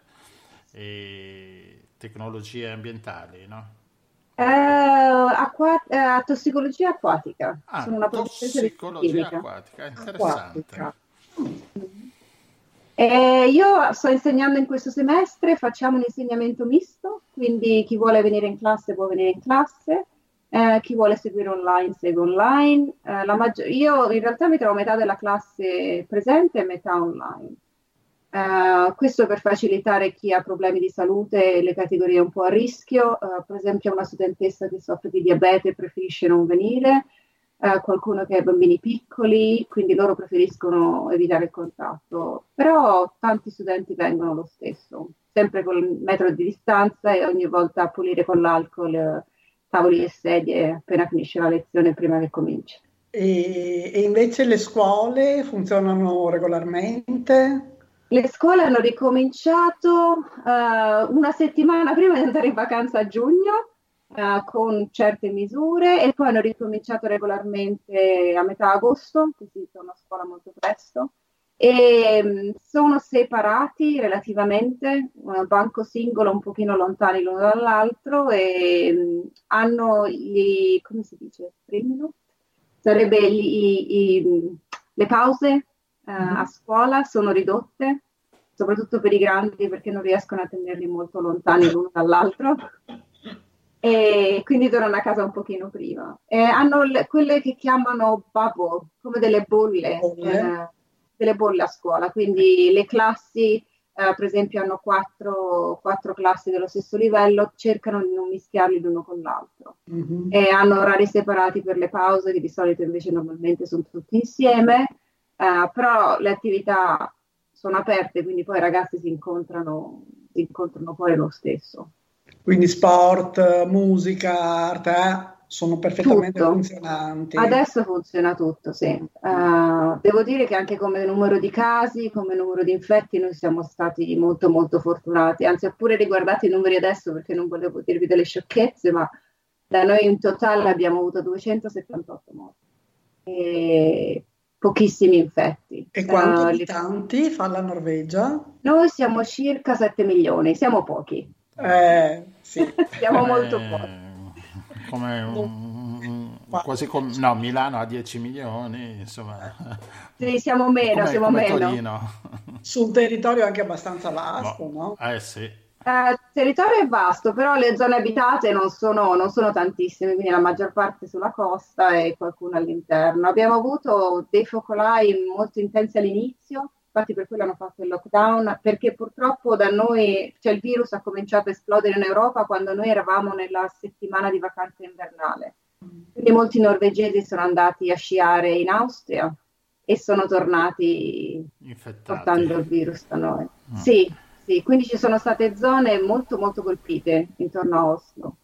e tecnologie ambientali, no? Eh, acqua- eh, tossicologia acquatica. Ah, Sono una tossicologia acquatica, interessante. Acquatica. Eh, io sto insegnando in questo semestre, facciamo un insegnamento misto, quindi chi vuole venire in classe può venire in classe, eh, chi vuole seguire online segue online. Eh, la maggior- io in realtà mi trovo metà della classe presente e metà online. Eh, questo per facilitare chi ha problemi di salute e le categorie un po' a rischio, eh, per esempio una studentessa che soffre di diabete preferisce non venire, eh, qualcuno che ha bambini piccoli, quindi loro preferiscono evitare il contatto, però tanti studenti vengono lo stesso, sempre con il metro di distanza e ogni volta pulire con l'alcol eh, tavoli e sedie appena finisce la lezione, prima che cominci. E, e invece le scuole funzionano regolarmente? Le scuole hanno ricominciato uh, una settimana prima di andare in vacanza a giugno uh, con certe misure e poi hanno ricominciato regolarmente a metà agosto, così torno a scuola molto presto. E um, sono separati relativamente, un banco singolo un pochino lontani l'uno dall'altro e um, hanno gli, come si dice, Sarebbe gli, i, le pause uh, a scuola sono ridotte, soprattutto per i grandi perché non riescono a tenerli molto lontani l'uno dall'altro e quindi tornano a casa un pochino prima. E hanno le, quelle che chiamano bubble, come delle bolle, eh, delle bolle a scuola, quindi le classi, eh, per esempio, hanno quattro, quattro, classi dello stesso livello, cercano di non mischiarli l'uno con l'altro mm-hmm. e hanno orari separati per le pause, che di solito invece normalmente sono tutti insieme, eh, però le attività sono aperte, quindi poi i ragazzi si incontrano, si incontrano poi lo stesso. Quindi sport, musica, arte, eh, sono perfettamente tutto. funzionanti. Adesso funziona tutto, sì. Uh, devo dire che anche come numero di casi, come numero di infetti, noi siamo stati molto molto fortunati. Anzi, ho pure riguardato i numeri adesso perché non volevo dirvi delle sciocchezze, ma da noi in totale abbiamo avuto 278 morti. E pochissimi infetti. E quanti uh, abitanti fa la Norvegia? Noi siamo circa 7 milioni, siamo pochi. Eh, sì. Siamo molto pochi. Eh, come un, quasi come no, Milano ha 10 milioni, insomma. Sì, siamo meno, come, siamo come meno. Torino. Su un territorio anche abbastanza vasto, no? no? Eh sì. Eh, il territorio è vasto, però le zone abitate non sono, non sono, tantissime, quindi la maggior parte sulla costa e qualcuno all'interno. Abbiamo avuto dei focolai molto intensi all'inizio, infatti per quello hanno fatto il lockdown, perché purtroppo da noi, cioè il virus ha cominciato a esplodere in Europa quando noi eravamo nella settimana di vacanza invernale. Quindi molti norvegesi sono andati a sciare in Austria e sono tornati Infettati. portando il virus da noi. Mm. Sì, sì, quindi ci sono state zone molto molto colpite intorno a Oslo.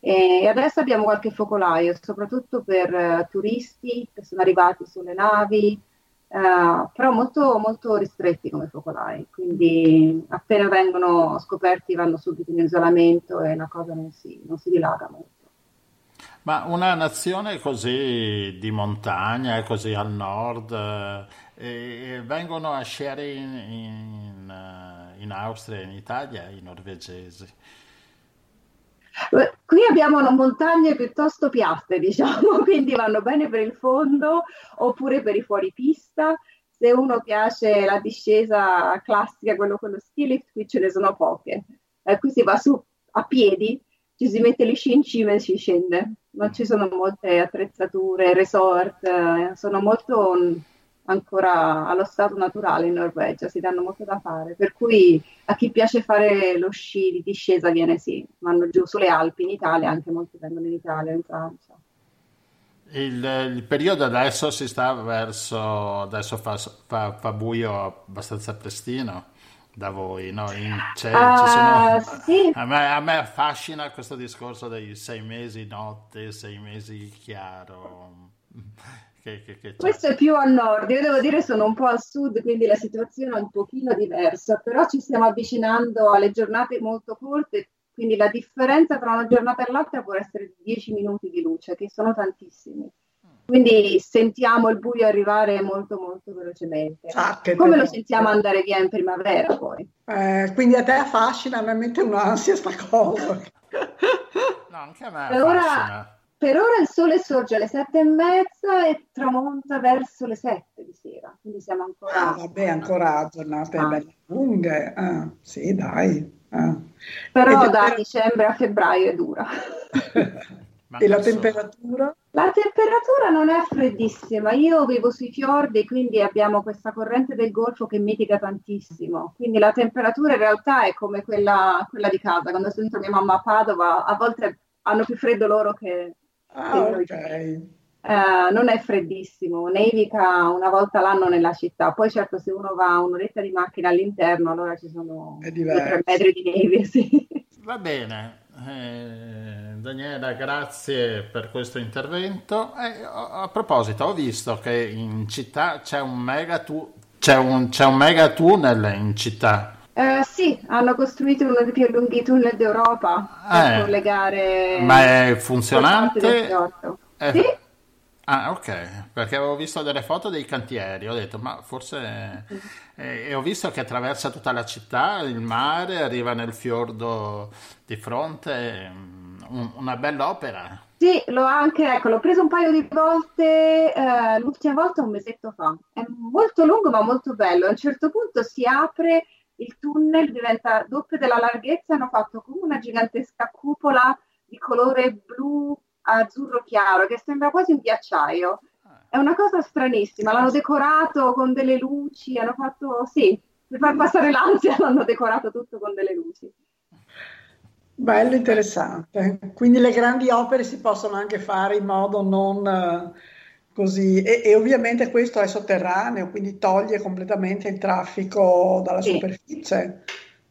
E adesso abbiamo qualche focolaio, soprattutto per uh, turisti che sono arrivati sulle navi, Uh, però molto, molto ristretti come focolai, quindi appena vengono scoperti vanno subito in isolamento e la cosa non si, non si dilaga molto. Ma una nazione così di montagna, così al nord, eh, vengono a sciare in, in, eh, in Austria in Italia i norvegesi. Qui abbiamo montagne piuttosto piatte, diciamo, quindi vanno bene per il fondo oppure per i fuoripista. Se uno piace la discesa classica, quello con lo ski lift, qui ce ne sono poche. Eh, qui si va su a piedi, ci si mette sci in cima e si scende. Non ci sono molte attrezzature, resort, eh, sono molto ancora allo stato naturale in Norvegia, si danno molto da fare, per cui a chi piace fare lo sci di discesa viene sì, vanno giù sulle Alpi in Italia, anche molti vengono in Italia, in Francia. Il, il periodo adesso si sta verso, adesso fa, fa, fa buio abbastanza prestino da voi, no? In, cioè, uh, sono, sì. a, me, a, me, affascina questo discorso dei sei mesi notte, sei mesi chiaro. Che, che, che Questo è più a nord, io devo dire sono un po' al sud, quindi la situazione è un pochino diversa, però ci stiamo avvicinando alle giornate molto corte, quindi la differenza tra una giornata e l'altra può essere 10 minuti di luce, che sono tantissimi. Quindi sentiamo il buio arrivare molto molto velocemente. Ah, Come lo sentiamo andare via in primavera poi. Eh, quindi a te affascina, mette un'ansia sta cosa. no, anche a me affascina. Ora per ora il sole sorge alle sette e mezza e tramonta verso le sette di sera, quindi siamo ancora... Ah, vabbè, ancora giornate ah. belle lunghe, ah, sì dai. Ah. Però da per... dicembre a febbraio è dura. e la temperatura? La temperatura non è freddissima, io vivo sui fiordi, quindi abbiamo questa corrente del Golfo che mitiga tantissimo, quindi la temperatura in realtà è come quella, quella di casa, quando sento mia mamma a Padova, a volte hanno più freddo loro che, Ah, ok. Uh, non è freddissimo, nevica una volta l'anno nella città, poi certo se uno va un'oretta di macchina all'interno allora ci sono due tre metri di neve. Sì. Va bene, Eh, Daniela, grazie per questo intervento. Eh, a, a proposito, ho visto che in città c'è un mega, tu- c'è un, c'è un mega tunnel in città. Eh, sì, hanno costruito uno dei più lunghi tunnel d'Europa per Eh, collegare ma è funzionante? È- Sì, Ah, ok, perché avevo visto delle foto dei cantieri, ho detto, ma forse... E, e ho visto che attraversa tutta la città, il mare, arriva nel fiordo di fronte, mm, un- una bella opera. sì, l'ho anche, ecco, l'ho preso un paio di volte, eh, l'ultima volta un mesetto fa. È molto lungo ma molto bello. A un certo punto si apre il tunnel, diventa doppio della larghezza, hanno fatto come una gigantesca cupola di colore blu azzurro chiaro che sembra quasi un ghiacciaio. È una cosa stranissima, l'hanno decorato con delle luci, hanno fatto, sì, per far passare l'ansia l'hanno decorato tutto con delle luci. Bello, interessante. Quindi le grandi opere si possono anche fare in modo non eh, così. E, e ovviamente questo è sotterraneo, quindi toglie completamente il traffico dalla Sì. superficie.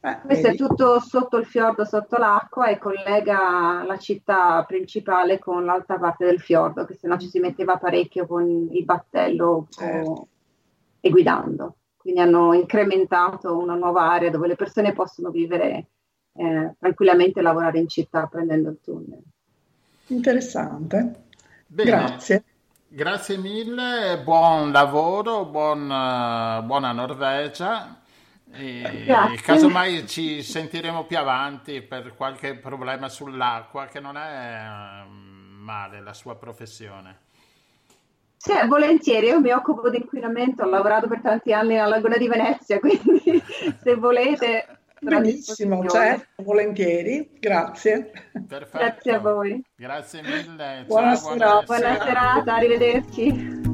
Eh, Questo è vedi? tutto sotto il fiordo, sotto l'acqua e collega la città principale con l'altra parte del fiordo, che se no ci si metteva parecchio con il battello Certo. o- e guidando. Quindi hanno incrementato una nuova area dove le persone possono vivere eh, tranquillamente e lavorare in città prendendo il tunnel. Interessante. Bene, Grazie. Grazie mille, buon lavoro, buon, eh, buona Norvegia. E Grazie. casomai ci sentiremo più avanti per qualche problema sull'acqua, che non è eh, male la sua professione. Sì, volentieri, io mi occupo di inquinamento, ho lavorato per tanti anni nella Laguna di Venezia, quindi se volete Benissimo, certo, volentieri. Grazie. Perfetto. Grazie a voi. Grazie mille. Buona Ciao, serata. Buona serata, arrivederci.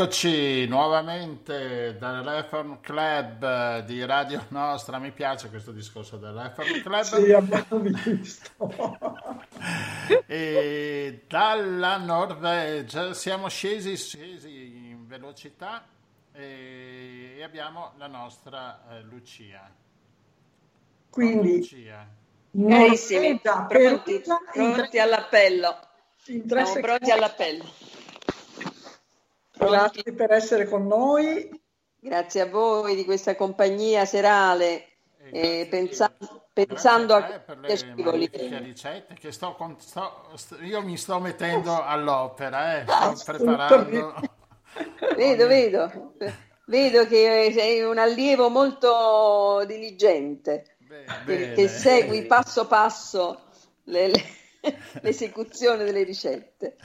Eccoci nuovamente dall'Reform Club di Radio Nostra. Mi piace questo discorso dell'Reform Club. Sì, abbiamo visto. e dalla Norvegia siamo scesi, scesi in velocità e, abbiamo la nostra eh, Lucia. Quindi, Lucia. Carissimi, Norvegia, pronti, pronti all'appello. in tre Siamo pronti all'appello. Pronti? Grazie per essere con noi. Grazie a voi di questa compagnia serale, E eh, grazie pensa- a pensando a te per questi le ricette che sto, con- sto- st- io mi sto mettendo all'opera, eh, sto preparando. Vedo, vedo, vedo che sei un allievo molto diligente, Bene, che, bene. che segui passo passo le- le- l'esecuzione delle ricette.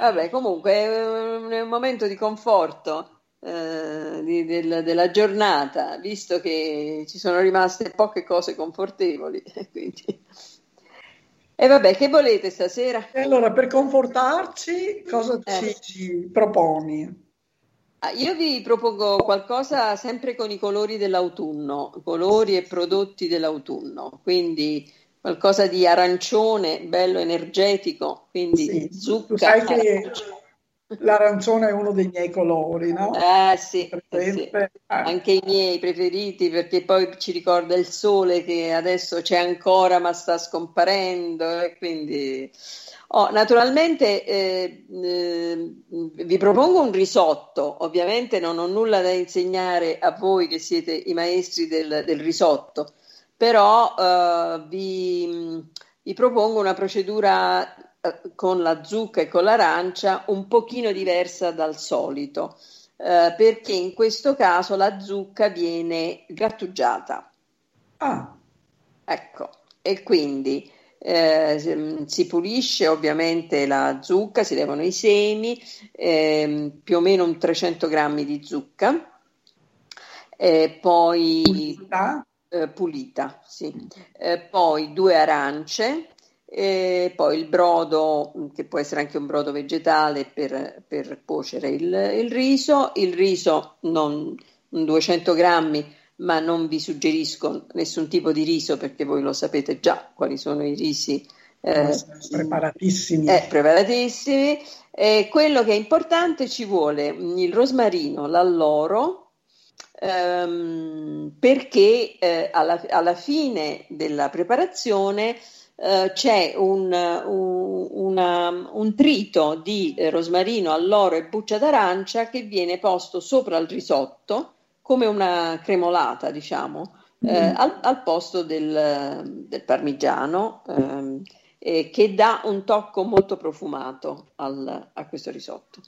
Vabbè, comunque è un, momento di conforto eh, di- del- della giornata, visto che ci sono rimaste poche cose confortevoli. quindi- E vabbè, che volete stasera? Allora, per confortarci, cosa Eh. ci proponi? Ah, Io vi propongo qualcosa sempre con i colori dell'autunno, colori e prodotti dell'autunno, quindi qualcosa di arancione, bello energetico, quindi Sì, zucca. sai che l'arancione è uno dei miei colori, no? Eh sì, eh sì. Eh. Anche i miei preferiti perché poi ci ricorda il sole che adesso c'è ancora ma sta scomparendo e quindi... Oh, naturalmente eh, eh, vi propongo un risotto, ovviamente non ho nulla da insegnare a voi che siete i maestri del, del risotto, però eh, vi, vi propongo una procedura eh, con la zucca e con l'arancia un pochino diversa dal solito eh, perché in questo caso la zucca viene grattugiata. Ah, Ecco, e quindi eh, si- si pulisce ovviamente la zucca, si levano i semi, ehm, più o meno un 300 grammi di zucca, e poi pulita. Eh, pulita, sì. Eh, poi due arance, e poi il brodo, mh, che può essere anche un brodo vegetale per, per cuocere il, il riso, il riso non un 200 grammi, ma non vi suggerisco nessun tipo di riso perché voi lo sapete già quali sono i risi eh, preparatissimi. eh, preparatissimi. E quello che è importante ci vuole il rosmarino, l'alloro, ehm, perché eh, alla, alla fine della preparazione eh, c'è un, un- una- un trito di rosmarino, alloro e buccia d'arancia che viene posto sopra il risotto come una cremolata, diciamo, eh, Mm. al, al posto del, del parmigiano, ehm, eh, che dà un tocco molto profumato al- a questo risotto.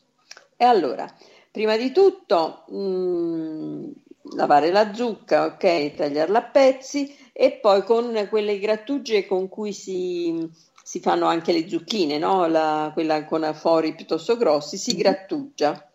E allora, prima di tutto, mm, lavare la zucca, ok, tagliarla a pezzi e poi con quelle grattugie con cui si, si fanno anche le zucchine, no? La- quella con fori piuttosto grossi, si grattugia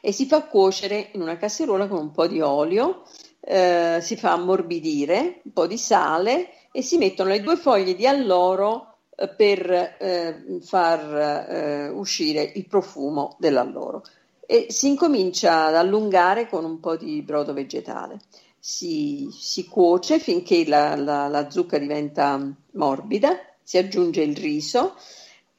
e si fa cuocere in una casseruola con un po' di olio, eh, si fa ammorbidire, un po' di sale e si mettono le due foglie di alloro eh, per eh, far eh, uscire il profumo dell'alloro. E si incomincia ad allungare con un po' di brodo vegetale. Si, si cuoce finché la, la- la zucca diventa morbida, si aggiunge il riso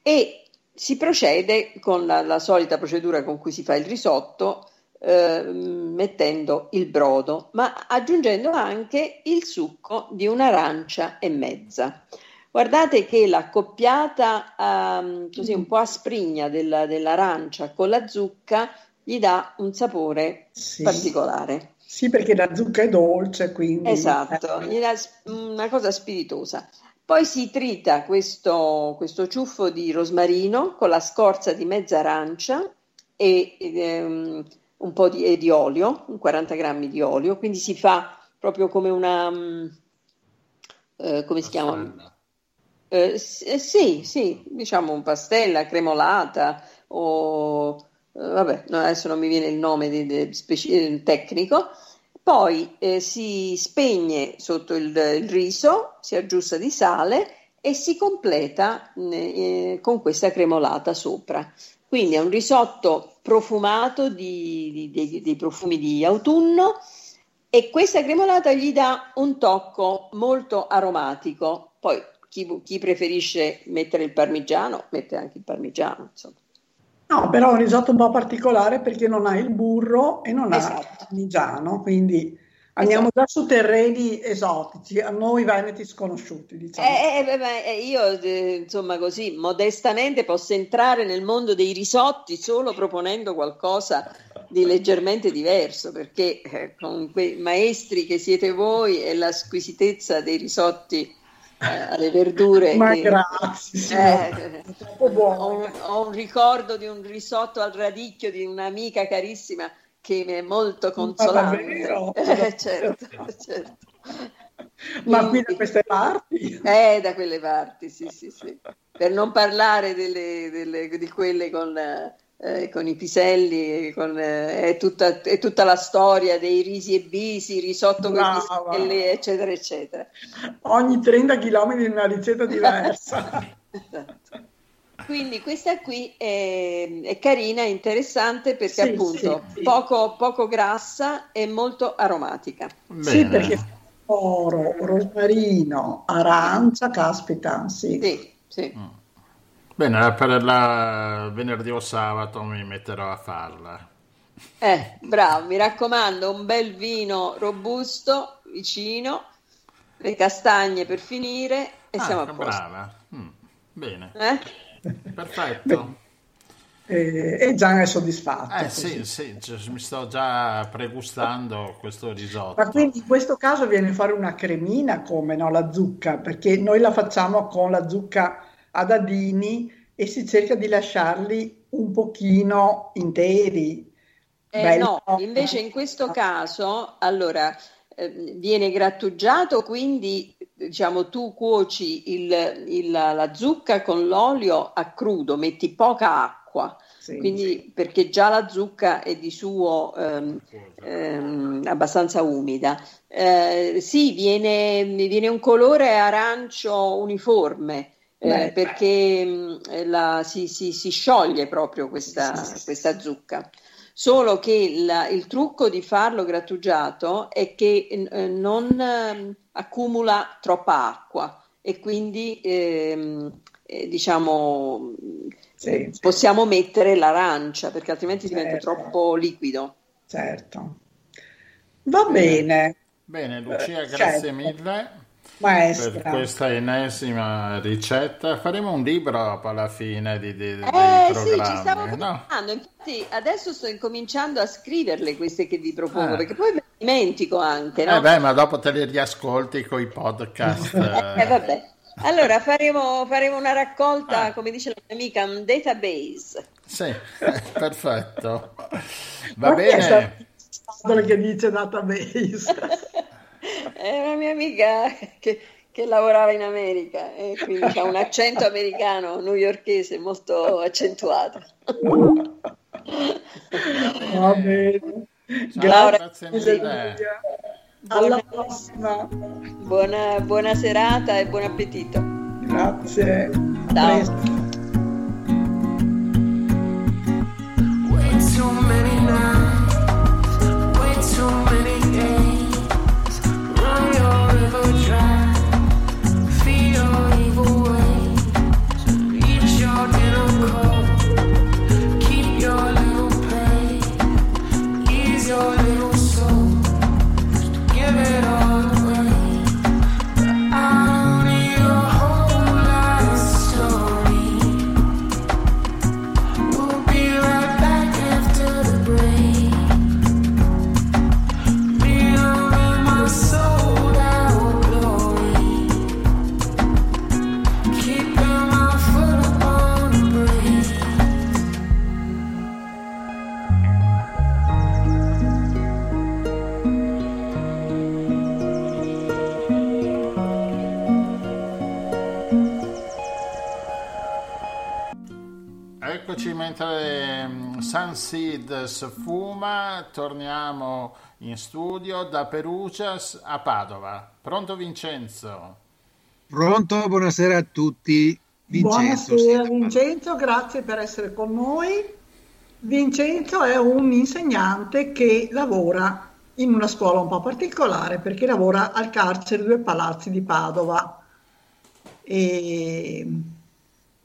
e si procede con la, la solita procedura con cui si fa il risotto, eh, mettendo il brodo, ma aggiungendo anche il succo di un'arancia e mezza. Guardate che l'accoppiata ehm, così un po' asprigna della- dell'arancia con la zucca gli dà un sapore Sì. particolare. Sì, perché la zucca è dolce, quindi... Esatto, eh, gli dà una cosa spiritosa. Poi si trita questo, questo ciuffo di rosmarino con la scorza di mezza arancia e ehm, un po' di, e di olio, un 40 grammi di olio, quindi si fa proprio come una, mm, eh, come si chiama? Pastella. Eh, eh, sì, sì, diciamo un pastella cremolata o eh, vabbè, adesso non mi viene il nome di- di- speci- eh, tecnico. Poi eh, si spegne sotto il, il riso, si aggiusta di sale e si completa mm, eh, con questa cremolata sopra. Quindi è un risotto profumato di, di, dei profumi di autunno e questa cremolata gli dà un tocco molto aromatico. Poi chi, chi preferisce mettere il parmigiano, mette anche il parmigiano. Insomma. No, però è un risotto un po' particolare perché non ha il burro e non Esatto. ha il parmigiano, quindi andiamo già su terreni esotici, a noi veneti sconosciuti, diciamo. Eh, eh, beh, beh, eh, io, eh, insomma, così modestamente posso entrare nel mondo dei risotti solo proponendo qualcosa di leggermente diverso, perché eh, con quei maestri che siete voi e la squisitezza dei risotti eh, alle verdure. Ma che- grazie, Eh, ho, un, ho un ricordo di un risotto al radicchio di un'amica carissima che mi è molto consolante. davvero? Eh, certo, certo. Ma qui da queste parti? eh, da quelle parti, sì, sì, sì. Per non parlare delle, delle- di quelle con, eh, con i piselli, con, eh, è, tutta, è tutta la storia dei risi e bisi, risotto con i piselli, eccetera, eccetera. Ogni 30 km una ricetta diversa. Esatto. Quindi questa qui è, è carina, è interessante perché Sì, appunto sì, sì. Poco, poco grassa e molto aromatica. Sì, Bene. perché oro, rosmarino, arancia, caspita, sì. Sì, sì. Mm. Bene, per la venerdì o sabato mi metterò a farla. Eh, bravo, mi raccomando, un bel vino robusto vicino, le castagne per finire e Ah, siamo a posto. brava. Mm, Bene, Eh? perfetto. E, e Gian è soddisfatto. Eh sì, sì, cioè, mi sto già pregustando questo risotto. Ma quindi in questo caso viene a fare una cremina come no, la zucca, perché noi la facciamo con la zucca a dadini e si cerca di lasciarli un pochino interi. Eh, no, invece in questo caso, allora, eh, viene grattugiato, quindi diciamo tu cuoci il- il- la zucca con l'olio a crudo, metti poca acqua, Sì, quindi perché già la zucca è di suo ehm, ehm, abbastanza umida. Eh, sì, viene, viene un colore arancio uniforme. Eh, perché mh, la- si, si- si scioglie proprio questa, Sì, sì, sì. questa zucca. Solo che la- il trucco di farlo grattugiato è che eh, non ehm, accumula troppa acqua e quindi ehm, eh, diciamo Sì, eh, sì. possiamo mettere l'arancia perché altrimenti diventa Certo. troppo liquido. certo. Va bene, Bene, Lucia, Eh, grazie certo. mille per maestra. questa ennesima ricetta. Faremo un libro alla fine di, di- dei Eh sì, ci programmi, stavo no? pensando, infatti adesso sto incominciando a scriverle queste che vi propongo Ah. perché poi me le dimentico anche, no? Eh beh, ma dopo te li riascolti con i podcast. Eh, eh. vabbè. Allora faremo, faremo una raccolta, Ah. come dice la mia amica, un database. Sì, eh, perfetto. Va Ma bene. che dice database? È una mia amica che, che lavorava in America e quindi ha un accento americano newyorkese molto accentuato. Va bene. Ciao, Laura, grazie mille. Alla Buona- prossima. Buona, buona serata e buon appetito. Grazie. Ciao. Sunseed sfuma, torniamo in studio da Perugia a Padova. Pronto Vincenzo? Pronto, buonasera a tutti. Vincenzo. Buonasera Vincenzo, grazie per essere con noi. Vincenzo è un insegnante che lavora in una scuola un po' particolare perché lavora al carcere Due Palazzi di Padova. E,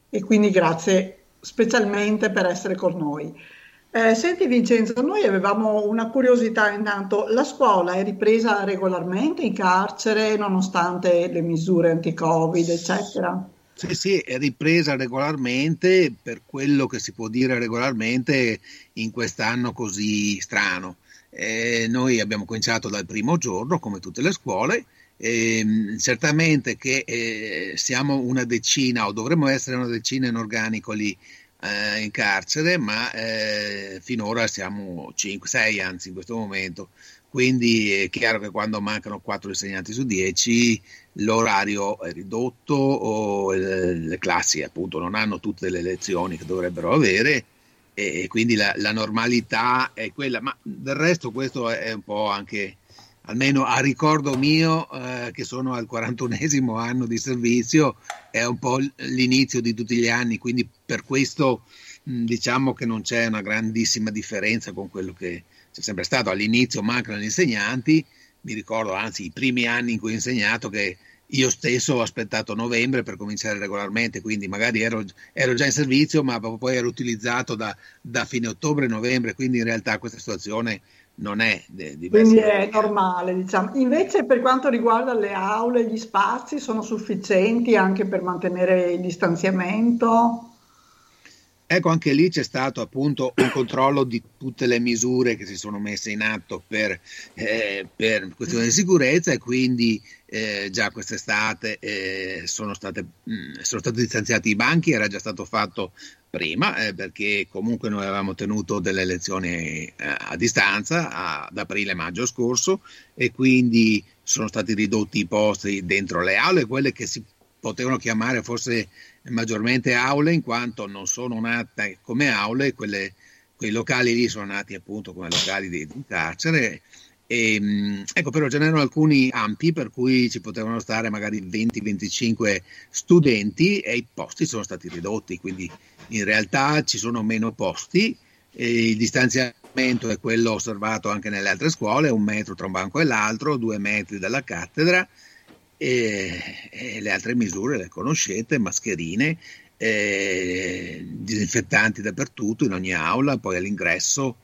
e quindi grazie specialmente per essere con noi. Eh, senti Vincenzo, noi avevamo una curiosità intanto, la scuola è ripresa regolarmente in carcere nonostante le misure anti-Covid, eccetera? Sì, sì, è ripresa regolarmente per quello che si può dire regolarmente in quest'anno così strano. Eh, noi abbiamo cominciato dal primo giorno, come tutte le scuole, eh, certamente che eh, siamo una decina o dovremmo essere una decina in organico lì eh, in carcere, ma eh, finora siamo 5, 6 anzi in questo momento. Quindi è chiaro che quando mancano 4 insegnanti su 10 l'orario è ridotto o le classi appunto non hanno tutte le lezioni che dovrebbero avere e quindi la, la normalità è quella, ma del resto questo è un po' anche almeno a ricordo mio, eh, che sono al 41esimo anno di servizio, è un po' l'inizio di tutti gli anni, quindi per questo diciamo che non c'è una grandissima differenza con quello che c'è sempre stato. All'inizio mancano gli insegnanti, mi ricordo anzi i primi anni in cui ho insegnato che io stesso ho aspettato novembre per cominciare regolarmente, quindi magari ero, ero già in servizio, ma poi ero utilizzato da, da fine ottobre-novembre, quindi in realtà questa situazione non è diversa. Quindi è normale, diciamo. Invece per quanto riguarda le aule, gli spazi sono sufficienti anche per mantenere il distanziamento? Ecco, anche lì c'è stato appunto un controllo di tutte le misure che si sono messe in atto per, eh, per questioni di sicurezza e quindi eh, già quest'estate eh, sono, state, mh, mm, sono stati distanziati i banchi, era già stato fatto prima eh, perché comunque noi avevamo tenuto delle lezioni eh, a distanza ad aprile-maggio scorso e quindi sono stati ridotti i posti dentro le aule, quelle che si potevano chiamare forse maggiormente aule in quanto non sono nate come aule, quelle, quei locali lì sono nati appunto come locali di, di carcere. E, ehm, ecco, però ce n'erano alcuni ampi per cui ci potevano stare magari 20-25 studenti e i posti sono stati ridotti, quindi in realtà ci sono meno posti. il distanziamento è quello osservato anche nelle altre scuole, un metro tra un banco e l'altro, due metri dalla cattedra e, e le altre misure le conoscete, mascherine, eh, disinfettanti dappertutto, in ogni aula, poi all'ingresso,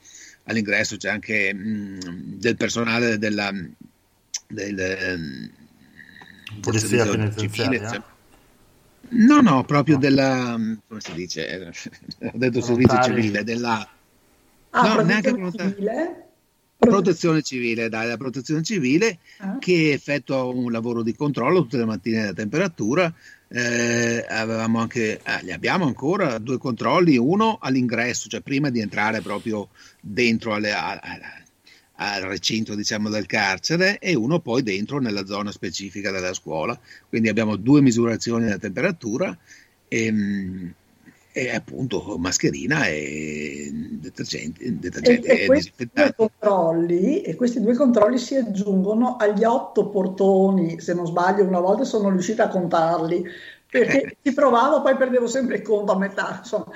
all'ingresso c'è anche mh, del personale della, del, mm, Polizia penitenziaria. No, no, proprio della, come si dice, ho detto servizio civile, della... Ah, no, neanche civile? Protezione civile, dai, la protezione civile ah. che effettua un lavoro di controllo tutte le mattine della temperatura. Eh, avevamo anche, eh, li abbiamo ancora due controlli, uno all'ingresso, cioè prima di entrare proprio dentro alle, a, a, al recinto diciamo, del carcere e uno poi dentro nella zona specifica della scuola. Quindi abbiamo due misurazioni della temperatura. E, ehm, e appunto mascherina e detergente, detergente e, e, questi due controlli, e questi due controlli si aggiungono agli otto portoni, se non sbaglio una volta sono riuscita a contarli, perché ci provavo, poi perdevo sempre il conto a metà, insomma.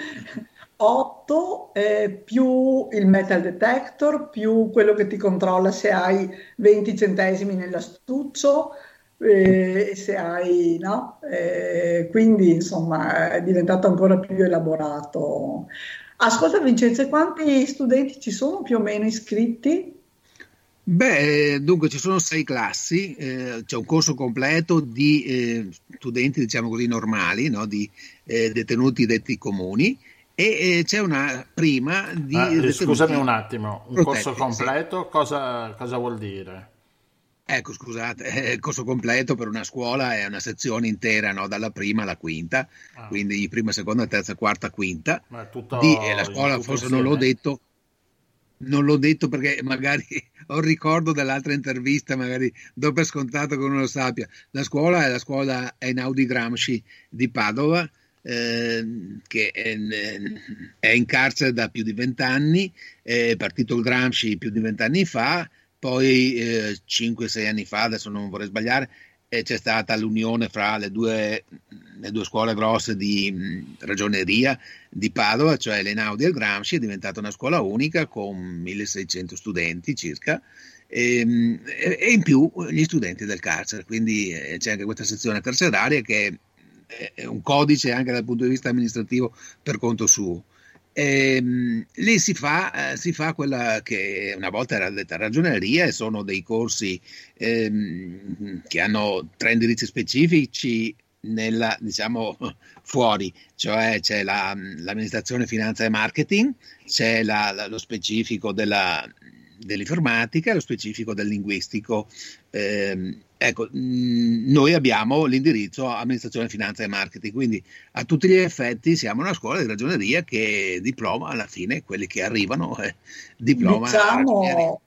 8 eh, più il metal detector più quello che ti controlla se hai 20 centesimi nell'astuccio eh, se hai, no? Eh, quindi insomma è diventato ancora più elaborato. Ascolta Vincenzo, quanti studenti ci sono più o meno iscritti? Beh, dunque ci sono sei classi, eh, c'è un corso completo di eh, studenti, diciamo così, normali, no? di eh, detenuti detti comuni, e eh, c'è una prima di... Ah, scusami un attimo, un protetti, corso completo sì. cosa, cosa vuol dire? Ecco, scusate, il corso completo per una scuola è una sezione intera, no? dalla prima alla quinta, ah. quindi prima, seconda, terza, quarta, quinta. Ma tutto di, e la scuola forse insieme. non l'ho detto, non l'ho detto perché magari ho il ricordo dell'altra intervista, magari do per scontato che uno lo sappia. La scuola è la scuola Einaudi Gramsci di Padova, eh, che è, è, in carcere da più di vent'anni, è partito il Gramsci più di vent'anni fa poi eh, 5-6 anni fa, adesso non vorrei sbagliare, e c'è stata l'unione fra le due, le due scuole grosse di mh, ragioneria di Padova, cioè l'Enaudi e il Gramsci, è diventata una scuola unica con 1600 studenti circa e, e in più gli studenti del carcere, quindi eh, c'è anche questa sezione carceraria che è un codice anche dal punto di vista amministrativo per conto suo. Ehm, lì si fa, eh, si fa, quella che una volta era detta ragioneria e sono dei corsi ehm, che hanno tre indirizzi specifici nella, diciamo, fuori, cioè c'è la, l'amministrazione finanza e marketing, c'è la, la, lo specifico della, dell'informatica lo specifico del linguistico. Eh, ecco, mh, noi abbiamo l'indirizzo amministrazione, finanza e marketing, quindi a tutti gli effetti siamo una scuola di ragioneria che diploma alla fine quelli che arrivano, eh, diploma. Diciamo,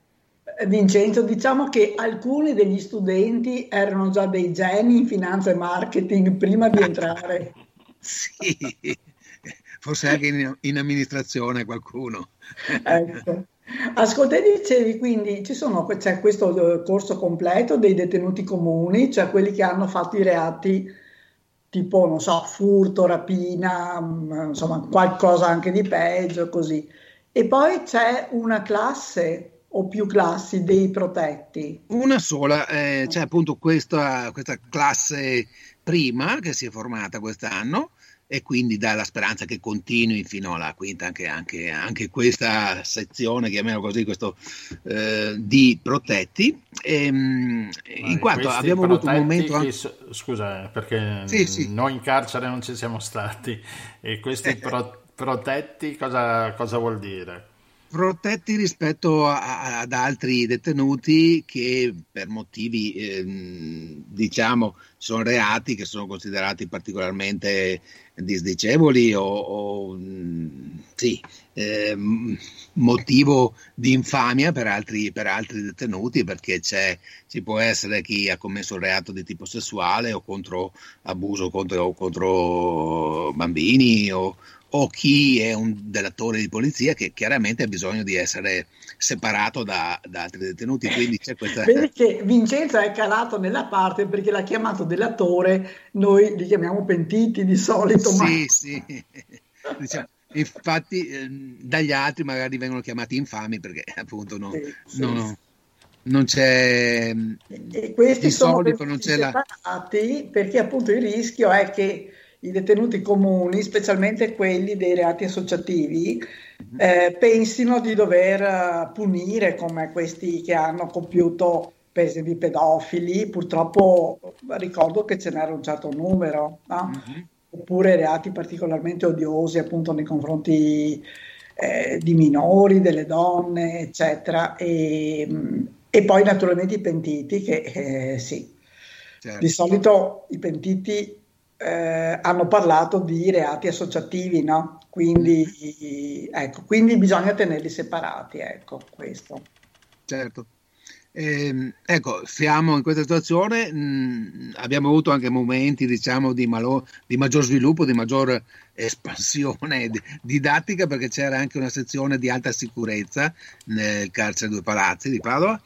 Vincenzo, diciamo che alcuni degli studenti erano già dei geni in finanza e marketing prima di entrare. sì, forse anche in, in amministrazione qualcuno. ecco. Ascolta, dicevi quindi ci sono, c'è questo eh, corso completo dei detenuti comuni, cioè quelli che hanno fatto i reati tipo, non so, furto, rapina, mm, insomma, qualcosa anche di peggio, così. E poi c'è una classe o più classi dei protetti? Una sola, eh, c'è appunto questa, questa classe prima che si è formata quest'anno e quindi dà la speranza che continui fino alla quinta anche, anche, anche questa sezione, chiamiamola così, questo, eh, di protetti, e, ehm, in quanto abbiamo avuto un momento... Anche... Scusa, perché sì, sì. noi in carcere non ci siamo stati, e questi eh, pro- protetti cosa, cosa vuol dire? protetti rispetto a, ad altri detenuti che per motivi eh, diciamo sono reati che sono considerati particolarmente disdicevoli o, o sì, eh, motivo di infamia per altri, per altri detenuti perché ci può essere chi ha commesso un reato di tipo sessuale o contro abuso contro, contro bambini o, o chi è un delatore di polizia che chiaramente ha bisogno di essere separato da, da altri detenuti. Quindi c'è questa... Vedi che Vincenzo è calato nella parte perché l'ha chiamato delatore, noi li chiamiamo pentiti di solito. Sì, ma... sì. diciamo, infatti eh, dagli altri magari vengono chiamati infami perché appunto no, sì, sì. no, non c'è... E questi sono solito non c'è la... perché appunto il rischio è che i detenuti comuni, specialmente quelli dei reati associativi, eh, pensino di dover punire come questi che hanno compiuto per esempio i pedofili, purtroppo ricordo che ce n'era un certo numero, no? mm-hmm. oppure reati particolarmente odiosi appunto nei confronti eh, di minori, delle donne, eccetera, e, e poi naturalmente i pentiti che eh, sì, certo. di solito i pentiti eh, hanno parlato di reati associativi, no? Quindi, ecco, quindi bisogna tenerli separati, ecco, questo. Certo. Eh, ecco, siamo in questa situazione, mh, mm, abbiamo avuto anche momenti diciamo, di, malo, di, maggior sviluppo, di maggior espansione didattica perché c'era anche una sezione di alta sicurezza nel carcere Due Palazzi di Padova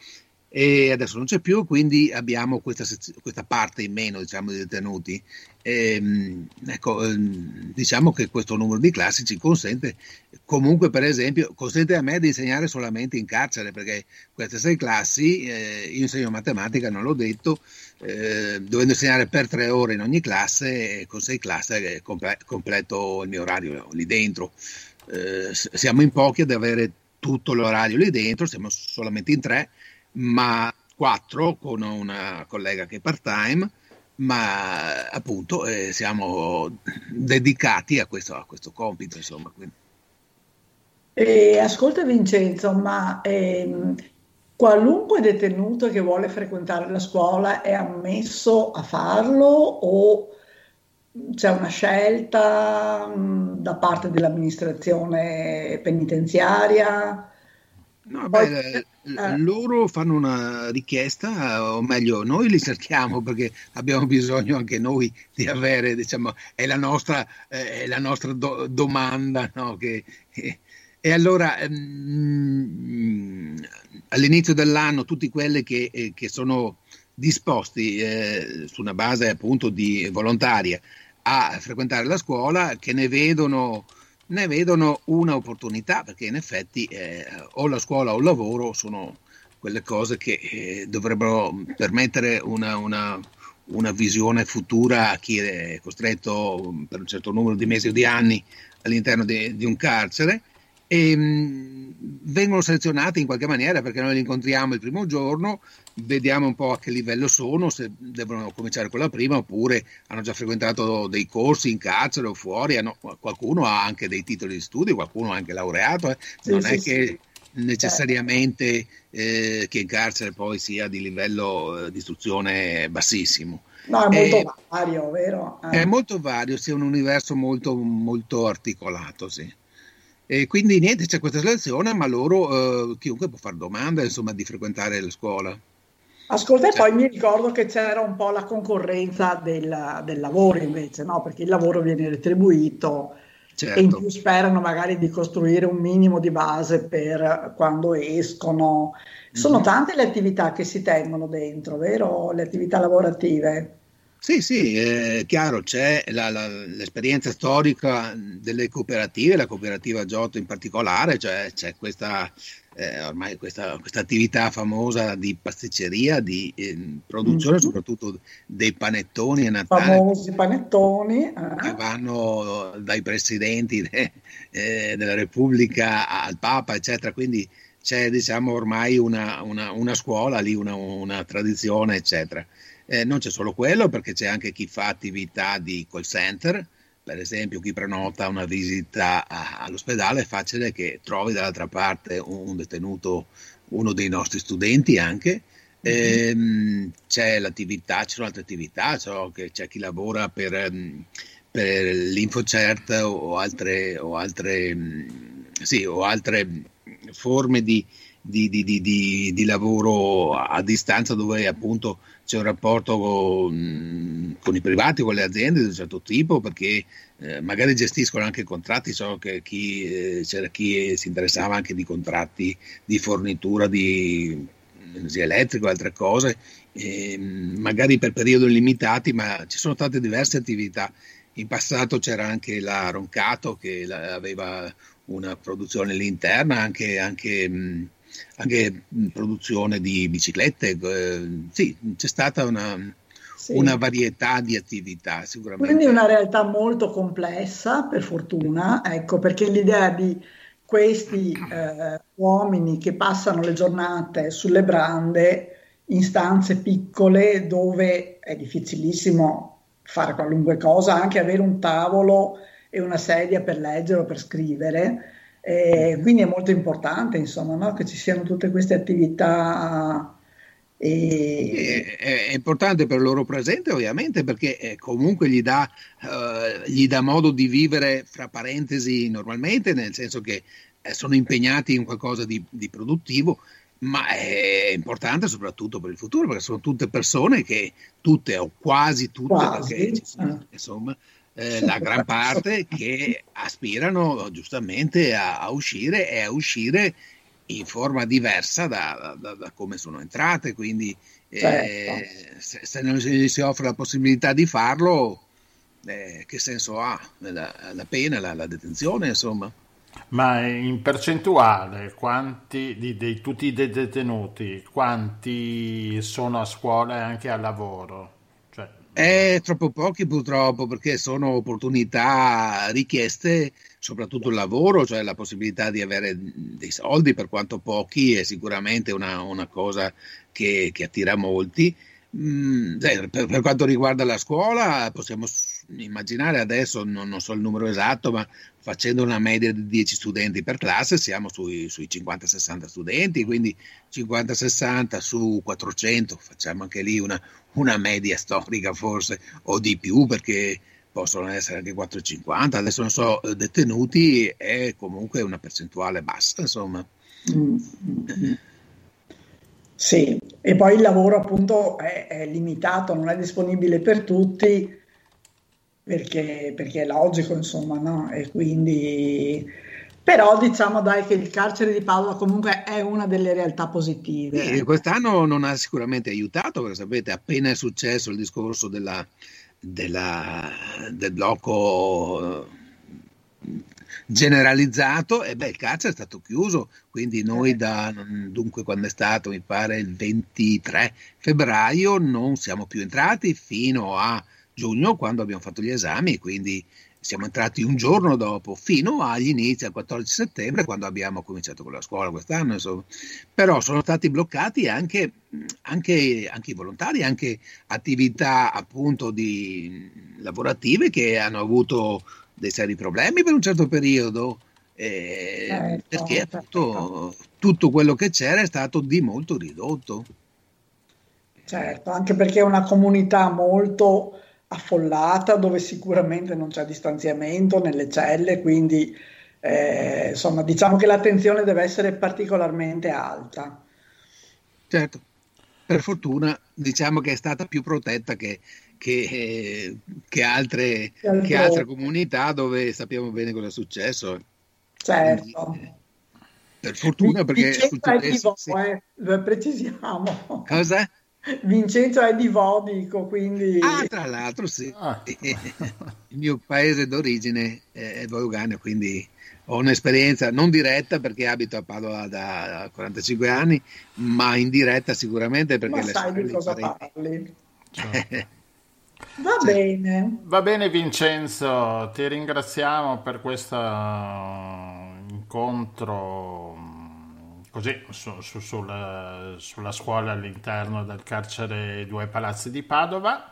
e adesso non c'è più, quindi abbiamo questa, questa parte in meno diciamo, di detenuti. Ehm, ecco, ehm, diciamo che questo numero di classi ci consente, comunque per esempio, consente a me di insegnare solamente in carcere, perché queste sei classi, eh, io insegno matematica, non l'ho detto, eh, dovendo insegnare per tre ore in ogni classe, con sei classi eh, comple- completo il mio orario lì dentro. Eh, siamo in pochi ad avere tutto l'orario lì dentro, siamo solamente in tre ma quattro con una collega che è part time, ma appunto eh, siamo dedicati a questo, a questo compito. Insomma. E, ascolta Vincenzo, ma ehm, qualunque detenuto che vuole frequentare la scuola è ammesso a farlo o c'è una scelta mh, da parte dell'amministrazione penitenziaria? No, beh, eh, loro fanno una richiesta, o meglio, noi li cerchiamo perché abbiamo bisogno anche noi di avere, diciamo, è la nostra, eh, è la nostra do- domanda. No? Che, eh, e allora ehm, all'inizio dell'anno tutti quelli che, eh, che sono disposti eh, su una base appunto di volontaria a frequentare la scuola che ne vedono, ne vedono un'opportunità perché in effetti eh, o la scuola o il lavoro sono quelle cose che eh, dovrebbero permettere una, una, una, visione futura a chi è costretto per un certo numero di mesi o di anni all'interno di, di un carcere. E mh, mm, vengono selezionati in qualche maniera perché noi li incontriamo il primo giorno, vediamo un po' a che livello sono, se devono cominciare con la prima oppure hanno già frequentato dei corsi in carcere o fuori, hanno, qualcuno ha anche dei titoli di studio, qualcuno ha anche laureato, eh. sì, non sì, è sì. che necessariamente eh, che in carcere poi sia di livello eh, di istruzione bassissimo. No, è molto eh, vario, vero? È molto vario, sia un universo molto, molto articolato, sì. E quindi niente, c'è questa selezione, ma loro, eh, chiunque può fare domanda, insomma, di frequentare la scuola. Ascolta, e poi mi ricordo che c'era un po' la concorrenza del, del lavoro invece, no? Perché il lavoro viene retribuito certo. e in certo. più sperano magari di costruire un minimo di base per quando escono. Sono mm-hmm. tante le attività che si tengono dentro, vero? Le attività lavorative. Sì, sì, è chiaro, c'è la, la, l'esperienza storica delle cooperative, la cooperativa Giotto in particolare, cioè c'è questa, eh, ormai questa, questa, attività famosa di pasticceria, di eh, produzione mm-hmm. soprattutto dei panettoni a Natale. Famosi panettoni. Eh. Che vanno dai presidenti de, eh, della Repubblica al Papa, eccetera, quindi c'è diciamo ormai una, una, una scuola lì, una, una tradizione, eccetera. Eh, non c'è solo quello, perché c'è anche chi fa attività di call center, per esempio chi prenota una visita a, all'ospedale, è facile che trovi dall'altra parte un detenuto, uno dei nostri studenti anche. Mm-hmm. Eh, c'è l'attività, ci sono altre attività, so che c'è chi lavora per, ehm, per l'InfoCert o altre, o altre, sì, o altre forme di, di, di, di, di lavoro a distanza dove appunto c'è un rapporto con, con, i privati, con le aziende di un certo tipo, perché eh, magari gestiscono anche contratti, so che chi, eh, c'era chi si interessava anche di contratti di fornitura di energia elettrica o altre cose, eh, magari per periodi limitati, ma ci sono state diverse attività. In passato c'era anche la Roncato che la, aveva una produzione lì interna, anche, anche mh, anche produzione di biciclette, eh, sì, c'è stata una, sì. una, varietà di attività sicuramente. Quindi una realtà molto complessa, per fortuna, ecco, perché l'idea di questi eh, uomini che passano le giornate sulle brande in stanze piccole dove è difficilissimo fare qualunque cosa, anche avere un tavolo e una sedia per leggere o per scrivere, eh, quindi è molto importante insomma, no? che ci siano tutte queste attività. E... È, è, importante per il loro presente ovviamente perché eh, comunque gli dà, uh, gli dà, modo di vivere fra parentesi normalmente, nel senso che eh, sono impegnati in qualcosa di, di, produttivo, ma è importante soprattutto per il futuro perché sono tutte persone che tutte o quasi tutte, quasi. perché ah. insomma, eh, la gran parte che aspirano giustamente a, a, uscire e a uscire in forma diversa da, da, da come sono entrate, quindi eh, certo. se, se, non si offre la possibilità di farlo, eh, che senso ha la, la pena, la, la, detenzione, insomma? Ma in percentuale, quanti di, di tutti i detenuti, quanti sono a scuola e anche al lavoro? Eh, troppo pochi purtroppo perché sono opportunità richieste, soprattutto il lavoro, cioè la possibilità di avere dei soldi per quanto pochi è sicuramente una, una cosa che, che attira molti. Mm, per, per, quanto riguarda la scuola, possiamo immaginare adesso, non, non, so il numero esatto, ma facendo una media di 10 studenti per classe siamo sui, sui 50-60 studenti, quindi 50-60 su 400, facciamo anche lì una, una, media storica forse, o di più perché possono essere anche 450, adesso non so, detenuti è comunque una percentuale bassa, insomma. Mm. Sì, e poi il lavoro appunto è, è limitato, non è disponibile per tutti perché, perché è logico, insomma, no? E quindi... Però diciamo dai che il carcere di Padova comunque è una delle realtà positive. Sì, quest'anno non ha sicuramente aiutato, perché sapete, appena è successo il discorso della, della, del blocco eh, generalizzato, e beh, il carcere è stato chiuso, quindi noi da, dunque quando è stato, mi pare il 23 febbraio, non siamo più entrati fino a giugno quando abbiamo fatto gli esami, quindi siamo entrati un giorno dopo, fino agli inizi, al 14 settembre, quando abbiamo cominciato con la scuola quest'anno. Insomma. Però sono stati bloccati anche, anche, anche i volontari, anche attività appunto di, lavorative che hanno avuto dei seri problemi per un certo periodo. Eh, certo, perché certo. appunto tutto quello che c'era è stato di molto ridotto. Certo, anche perché è una comunità molto affollata dove sicuramente non c'è distanziamento nelle celle, quindi eh, insomma diciamo che l'attenzione deve essere particolarmente alta. Certo, per fortuna diciamo che è stata più protetta che, che, che, altre, che altre, comunità dove sappiamo bene cosa è successo. Certo. Quindi, per fortuna perché... Vicenza è vivo, sì. eh, lo precisiamo. Cosa? Vincenzo è di Vodico, quindi... Ah, tra l'altro sì. Ah. Il mio paese d'origine è Volgano, quindi ho un'esperienza non diretta perché abito a Padova da 45 anni, ma indiretta sicuramente perché... Ma le sai di cosa parenti... parli. Cioè. Va sì. bene. Va bene Vincenzo, ti ringraziamo per questo incontro così su, su, sulla, sulla, scuola all'interno del carcere Due Palazzi di Padova.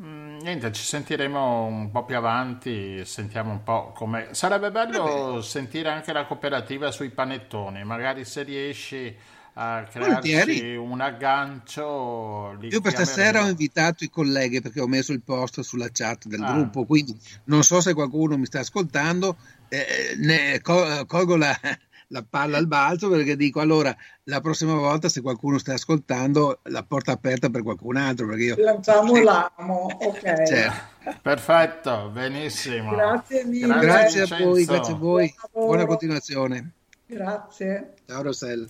Mm, niente, ci sentiremo un po' più avanti, sentiamo un po' come... Sarebbe bello sentire anche la cooperativa sui panettoni, magari se riesci a crearci un aggancio. Io per stasera ho invitato i colleghi perché ho messo il post sulla chat del ah. gruppo, quindi non so se qualcuno mi sta ascoltando, eh, ne colgo la, la palla al balzo perché dico allora la prossima volta se qualcuno sta ascoltando la porta aperta per qualcun altro perché io lanciamo l'amo ok. Certo. perfetto benissimo. Grazie mille. Grazie, grazie a voi grazie a voi. Buona continuazione. Grazie. Ciao Rossella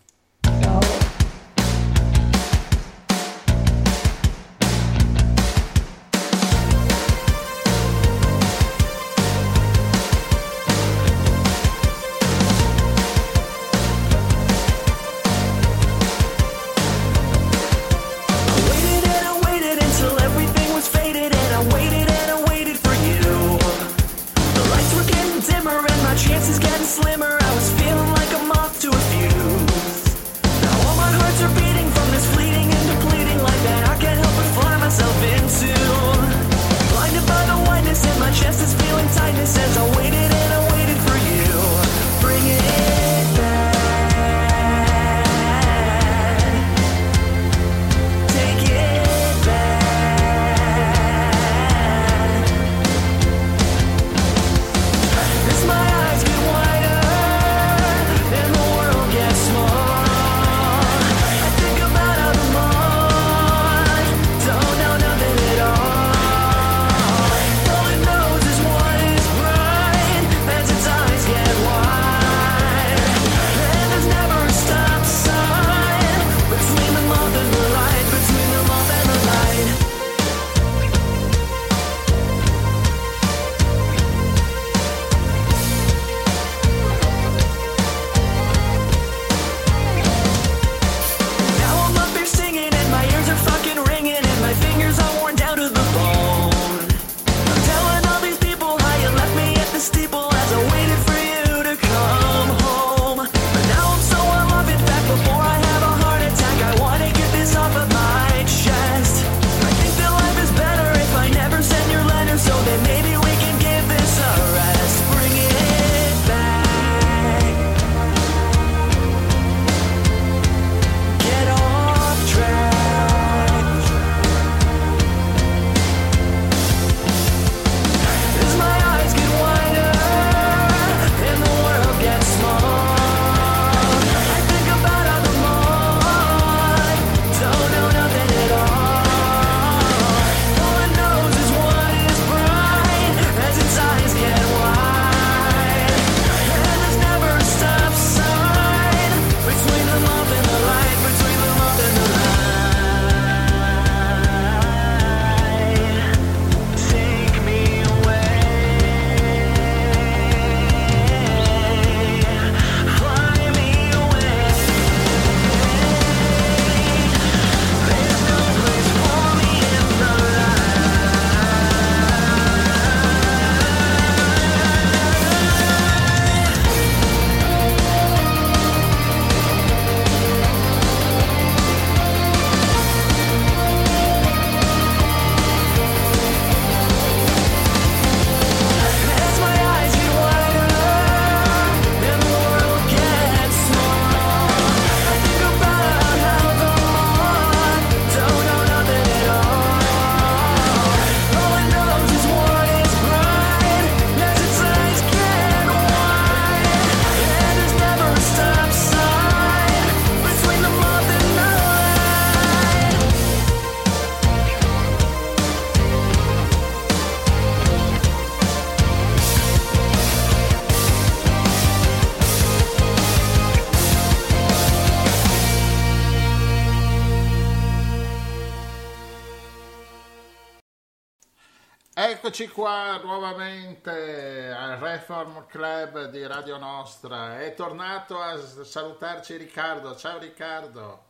Eccoci qua nuovamente al Reform Club di Radio Nostra. È tornato a salutarci Riccardo. Ciao Riccardo.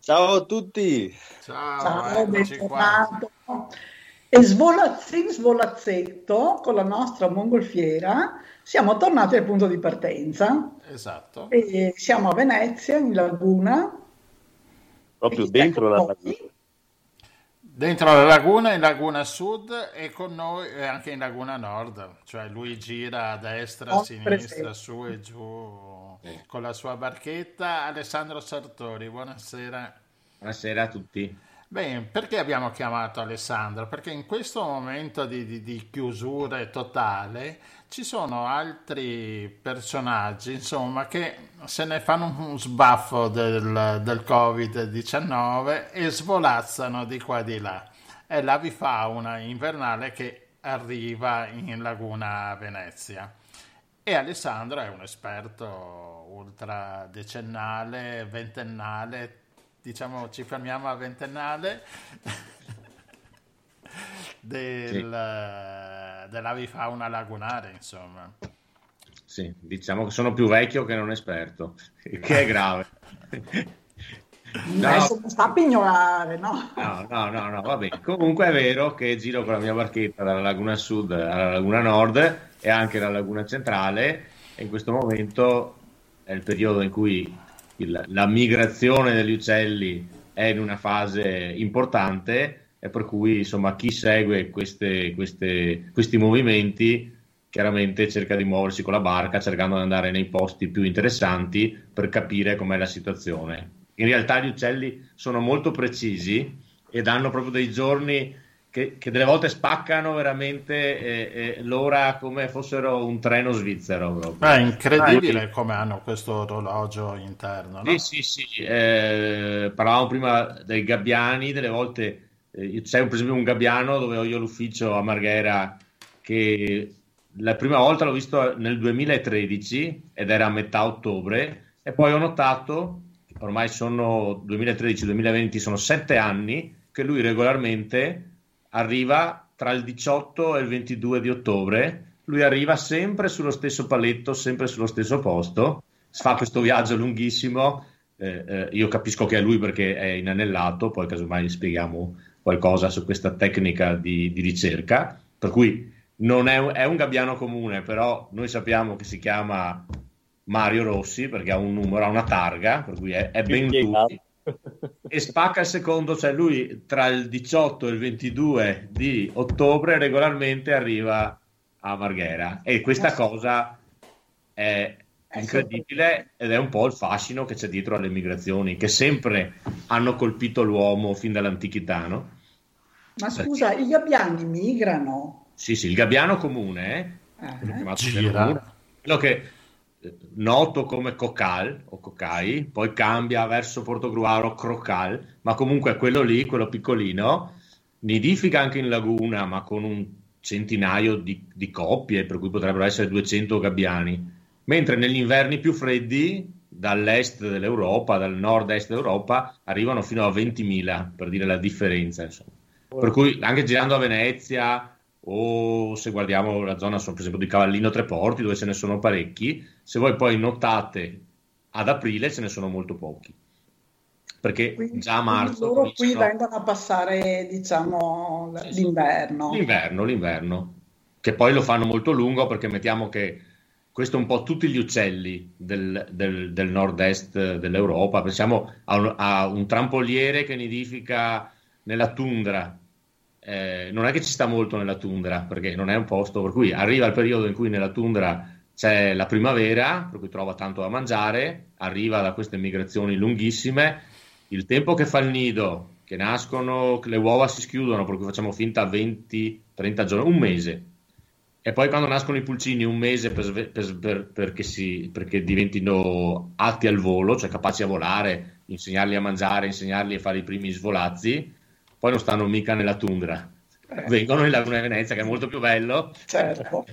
Ciao a tutti. Ciao, Ciao, eccoci qua. bentornato. E svolazzi, svolazzetto con la nostra mongolfiera siamo tornati al punto di partenza Esatto. e siamo a Venezia, in laguna. Proprio dentro la laguna. Dentro la laguna, in laguna sud e con noi e anche in laguna nord, cioè lui gira a destra, a Ho sinistra, presente. su e giù con la sua barchetta. Alessandro Sartori, buonasera. Buonasera a tutti. Bene, perché abbiamo chiamato Alessandro? Perché in questo momento di, di- di chiusura totale ci sono altri personaggi, insomma, che se ne fanno un sbaffo del, del Covid-19 e svolazzano di qua e di là. È l'avifauna invernale che arriva in Laguna Venezia. E Alessandro è un esperto ultradecennale, ventennale, diciamo ci fermiamo a ventennale del, dell'avifauna lagunare, insomma. Sì, diciamo che sono più vecchio che non esperto, che è grave. No, Adesso non sta a pignorare, no? no, no, no, no, va bene. Comunque è vero che giro con la mia barchetta dalla laguna sud alla laguna nord e anche alla laguna centrale e in questo momento è il periodo in cui il- la migrazione degli uccelli è in una fase importante e per cui insomma chi segue queste- queste- questi movimenti chiaramente cerca di muoversi con la barca cercando di andare nei posti più interessanti per capire com'è la situazione. In realtà gli uccelli sono molto precisi e danno proprio dei giorni che, che delle volte spaccano veramente eh, eh, l'ora come fossero un treno svizzero. proprio. È incredibile Ah, come hanno questo orologio interno, no? sì, sì, sì, eh, parlavamo prima dei gabbiani, delle volte eh, c'è per esempio un gabbiano dove ho io l'ufficio a Marghera che la prima volta l'ho visto nel 2013 ed era a metà ottobre e poi ho notato, ormai sono 2013-2020, sono sette anni che lui regolarmente arriva tra il 18 e il 22 di ottobre, lui arriva sempre sullo stesso paletto, sempre sullo stesso posto, fa questo viaggio lunghissimo, eh, eh, io capisco che è lui perché è inanellato, poi casomai gli spieghiamo qualcosa su questa tecnica di, di ricerca, per cui non è, un- è un gabbiano comune, però noi sappiamo che si chiama Mario Rossi perché ha un numero, ha una targa, per cui è, è ben lui e spacca il secondo, cioè lui tra il 18 e il 22 di ottobre regolarmente arriva a Marghera e questa cosa è incredibile ed è un po' il fascino che c'è dietro alle migrazioni che sempre hanno colpito l'uomo fin dall'antichità, no? Ma scusa, i gabbiani migrano? Sì, sì, il gabbiano comune, Eh, quello chiamato Gira. quello che eh, noto come cocal o cocai, poi cambia verso Portogruaro crocal, ma comunque è quello lì, quello piccolino, nidifica anche in laguna, ma con un centinaio di, di coppie, per cui potrebbero essere 200 gabbiani, mentre negli inverni più freddi, dall'est dell'Europa, dal nord-est d'Europa, arrivano fino a 20.000, per dire la differenza, insomma. Per cui anche girando a Venezia o se guardiamo la zona, per esempio, di Cavallino Treporti, dove ce ne sono parecchi, se voi poi notate ad aprile ce ne sono molto pochi. Perché quindi, già a quindi marzo loro qui vengono a passare, diciamo, l'inverno. L'inverno, l'inverno, che poi lo fanno molto lungo perché mettiamo che questo un po' tutti gli uccelli del, del- del nord-est dell'Europa. Pensiamo a un, a un trampoliere che nidifica nella tundra. Eh, non è che ci sta molto nella tundra perché non è un posto per cui arriva il periodo in cui nella tundra c'è la primavera, per cui trova tanto da mangiare, arriva da queste migrazioni lunghissime, il tempo che fa il nido, che nascono, che le uova si schiudono, per cui facciamo finta 20-30 giorni, un mese. E poi quando nascono i pulcini, un mese per per- per- perché, si- perché diventino atti al volo, cioè capaci a volare, insegnarli a mangiare, insegnarli a fare i primi svolazzi, poi non stanno mica nella tundra. Vengono in Laguna di Venezia, che è molto più bello, Certo.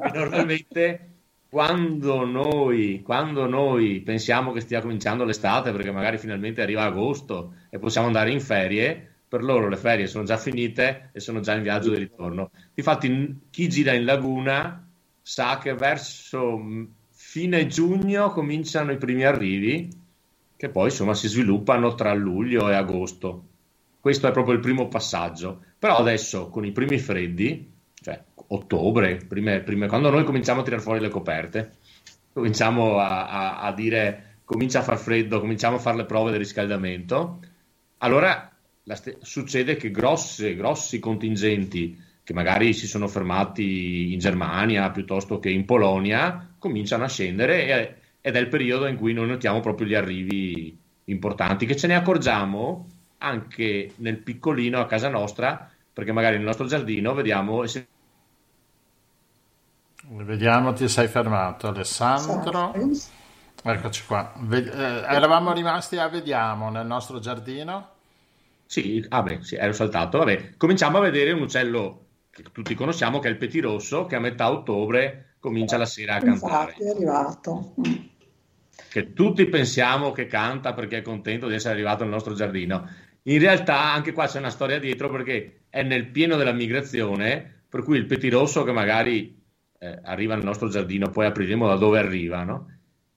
e normalmente quando noi, quando noi pensiamo che stia cominciando l'estate, perché magari finalmente arriva agosto e possiamo andare in ferie, per loro le ferie sono già finite e sono già in viaggio di ritorno. Infatti, chi gira in laguna sa che verso fine giugno cominciano i primi arrivi, che poi insomma si sviluppano tra luglio e agosto. Questo è proprio il primo passaggio. Però adesso con i primi freddi, cioè ottobre, prime, prime, quando noi cominciamo a tirare fuori le coperte, cominciamo a, a, a dire comincia a far freddo, cominciamo a fare le prove del riscaldamento, allora st- succede che grosse, grossi contingenti che magari si sono fermati in Germania piuttosto che in Polonia cominciano a scendere e, ed è il periodo in cui noi notiamo proprio gli arrivi importanti, che ce ne accorgiamo anche nel piccolino a casa nostra, perché magari nel nostro giardino vediamo Vediamo, ti sei fermato Alessandro. Eccoci qua. Ved- eh, eravamo rimasti a Vediamo nel nostro giardino. Sì, ah beh, sì, ero saltato. Vabbè, cominciamo a vedere un uccello che tutti conosciamo, che è il petirosso, che a metà ottobre comincia la sera a cantare. Infatti è arrivato. Che tutti pensiamo che canta perché è contento di essere arrivato nel nostro giardino. In realtà anche qua c'è una storia dietro perché è nel pieno della migrazione, per cui il petirosso che magari eh, arriva nel nostro giardino, poi apriremo da dove arriva, no?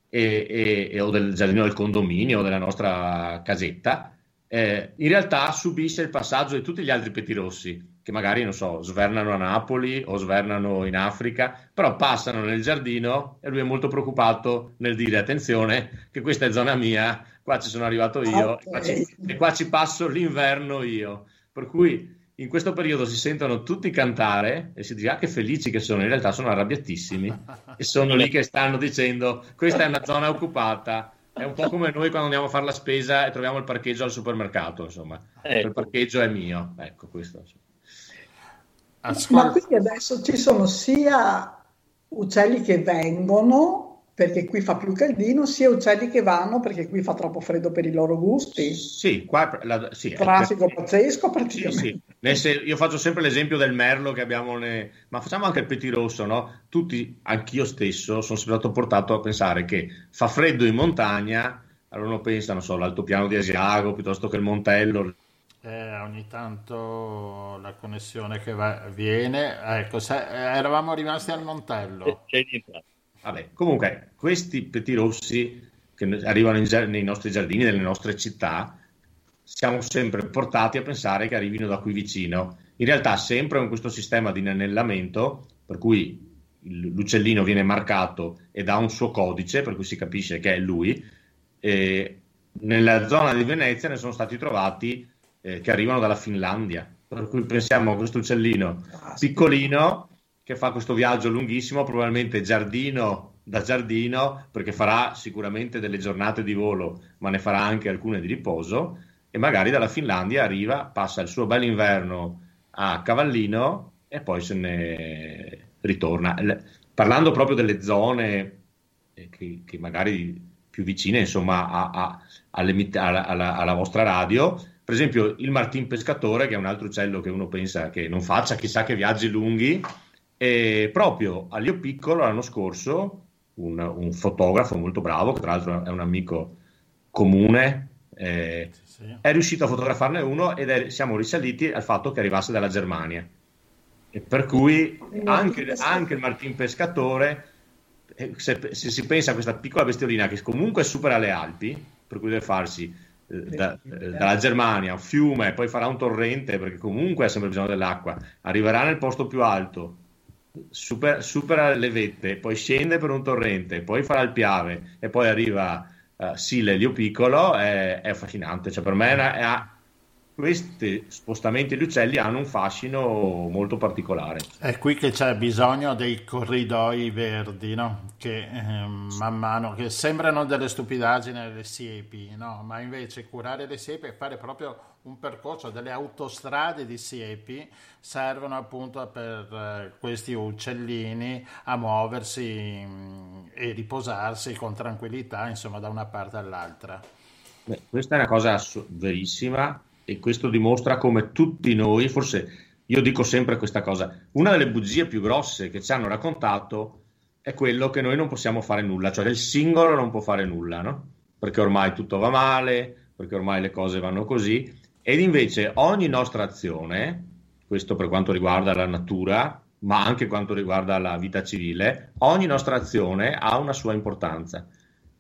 e, e, e, o del giardino del condominio o della nostra casetta, eh, in realtà subisce il passaggio di tutti gli altri petirossi che magari, non so, svernano a Napoli o svernano in Africa, però passano nel giardino e lui è molto preoccupato nel dire attenzione che questa è zona mia, qua ci sono arrivato io okay. e, qua ci, e qua ci passo l'inverno io. Per cui in questo periodo si sentono tutti cantare e si dice ah che felici che sono, in realtà sono arrabbiatissimi e sono lì che stanno dicendo questa è una zona occupata, è un po' come noi quando andiamo a fare la spesa e troviamo il parcheggio al supermercato, insomma, ecco. il parcheggio è mio, ecco questo. Ma quindi adesso ci sono sia uccelli che vengono perché qui fa più caldino, sia uccelli che vanno perché qui fa troppo freddo per i loro gusti. Sì, qua la, sì, traffico per... pazzesco praticamente. Sì, sì. io faccio sempre l'esempio del merlo che abbiamo, ne... ma facciamo anche il petirosso, no? Tutti, anch'io stesso, sono stato portato a pensare che fa freddo in montagna, allora uno pensa, non so, l'altopiano di Asiago piuttosto che il Montello. Eh, ogni tanto la connessione che va, viene, ecco, se, eravamo rimasti al Montello. C'è Vabbè, comunque, questi petirossi che arrivano in, nei nostri giardini, nelle nostre città, siamo sempre portati a pensare che arrivino da qui vicino. In realtà, sempre con questo sistema di inanellamento, per cui l'uccellino viene marcato e dà un suo codice, per cui si capisce che è lui. E nella zona di Venezia ne sono stati trovati eh, che arrivano dalla Finlandia. Per cui pensiamo a questo uccellino ah, piccolino che fa questo viaggio lunghissimo, probabilmente giardino da giardino, perché farà sicuramente delle giornate di volo, ma ne farà anche alcune di riposo, e magari dalla Finlandia arriva, passa il suo bel inverno a Cavallino e poi se ne ritorna. Parlando proprio delle zone eh, che, che magari più vicine insomma a, a, alle, alla, alla, alla vostra radio, per esempio il martin pescatore, che è un altro uccello che uno pensa che non faccia chissà che viaggi lunghi, e proprio a Lio Piccolo l'anno scorso un, un, fotografo molto bravo, che tra l'altro è un amico comune, eh, sì. è riuscito a fotografarne uno ed è, siamo risaliti al fatto che arrivasse dalla Germania. E per cui anche, anche il Martin Pescatore, eh, se, se, si pensa a questa piccola bestiolina che comunque supera le Alpi, per cui deve farsi eh, da, eh, dalla Germania un fiume, poi farà un torrente, perché comunque ha sempre bisogno dell'acqua, arriverà nel posto più alto, super, supera le vette, poi scende per un torrente, poi farà il Piave e poi arriva uh, Sile Lio Piccolo, è, è affascinante. Cioè, per me è, è, questi spostamenti di uccelli hanno un fascino molto particolare. È qui che c'è bisogno dei corridoi verdi, no? che eh, man mano che sembrano delle stupidaggini le siepi, no? ma invece curare le siepi e fare proprio un percorso delle autostrade di siepi servono appunto per eh, questi uccellini a muoversi mm, e riposarsi con tranquillità, insomma, da una parte all'altra. Beh, questa è una cosa verissima e questo dimostra come tutti noi, forse io dico sempre questa cosa, una delle bugie più grosse che ci hanno raccontato è quello che noi non possiamo fare nulla, cioè il singolo non può fare nulla, no? Perché ormai tutto va male, perché ormai le cose vanno così. Ed invece ogni nostra azione, questo per quanto riguarda la natura, ma anche quanto riguarda la vita civile, ogni nostra azione ha una sua importanza.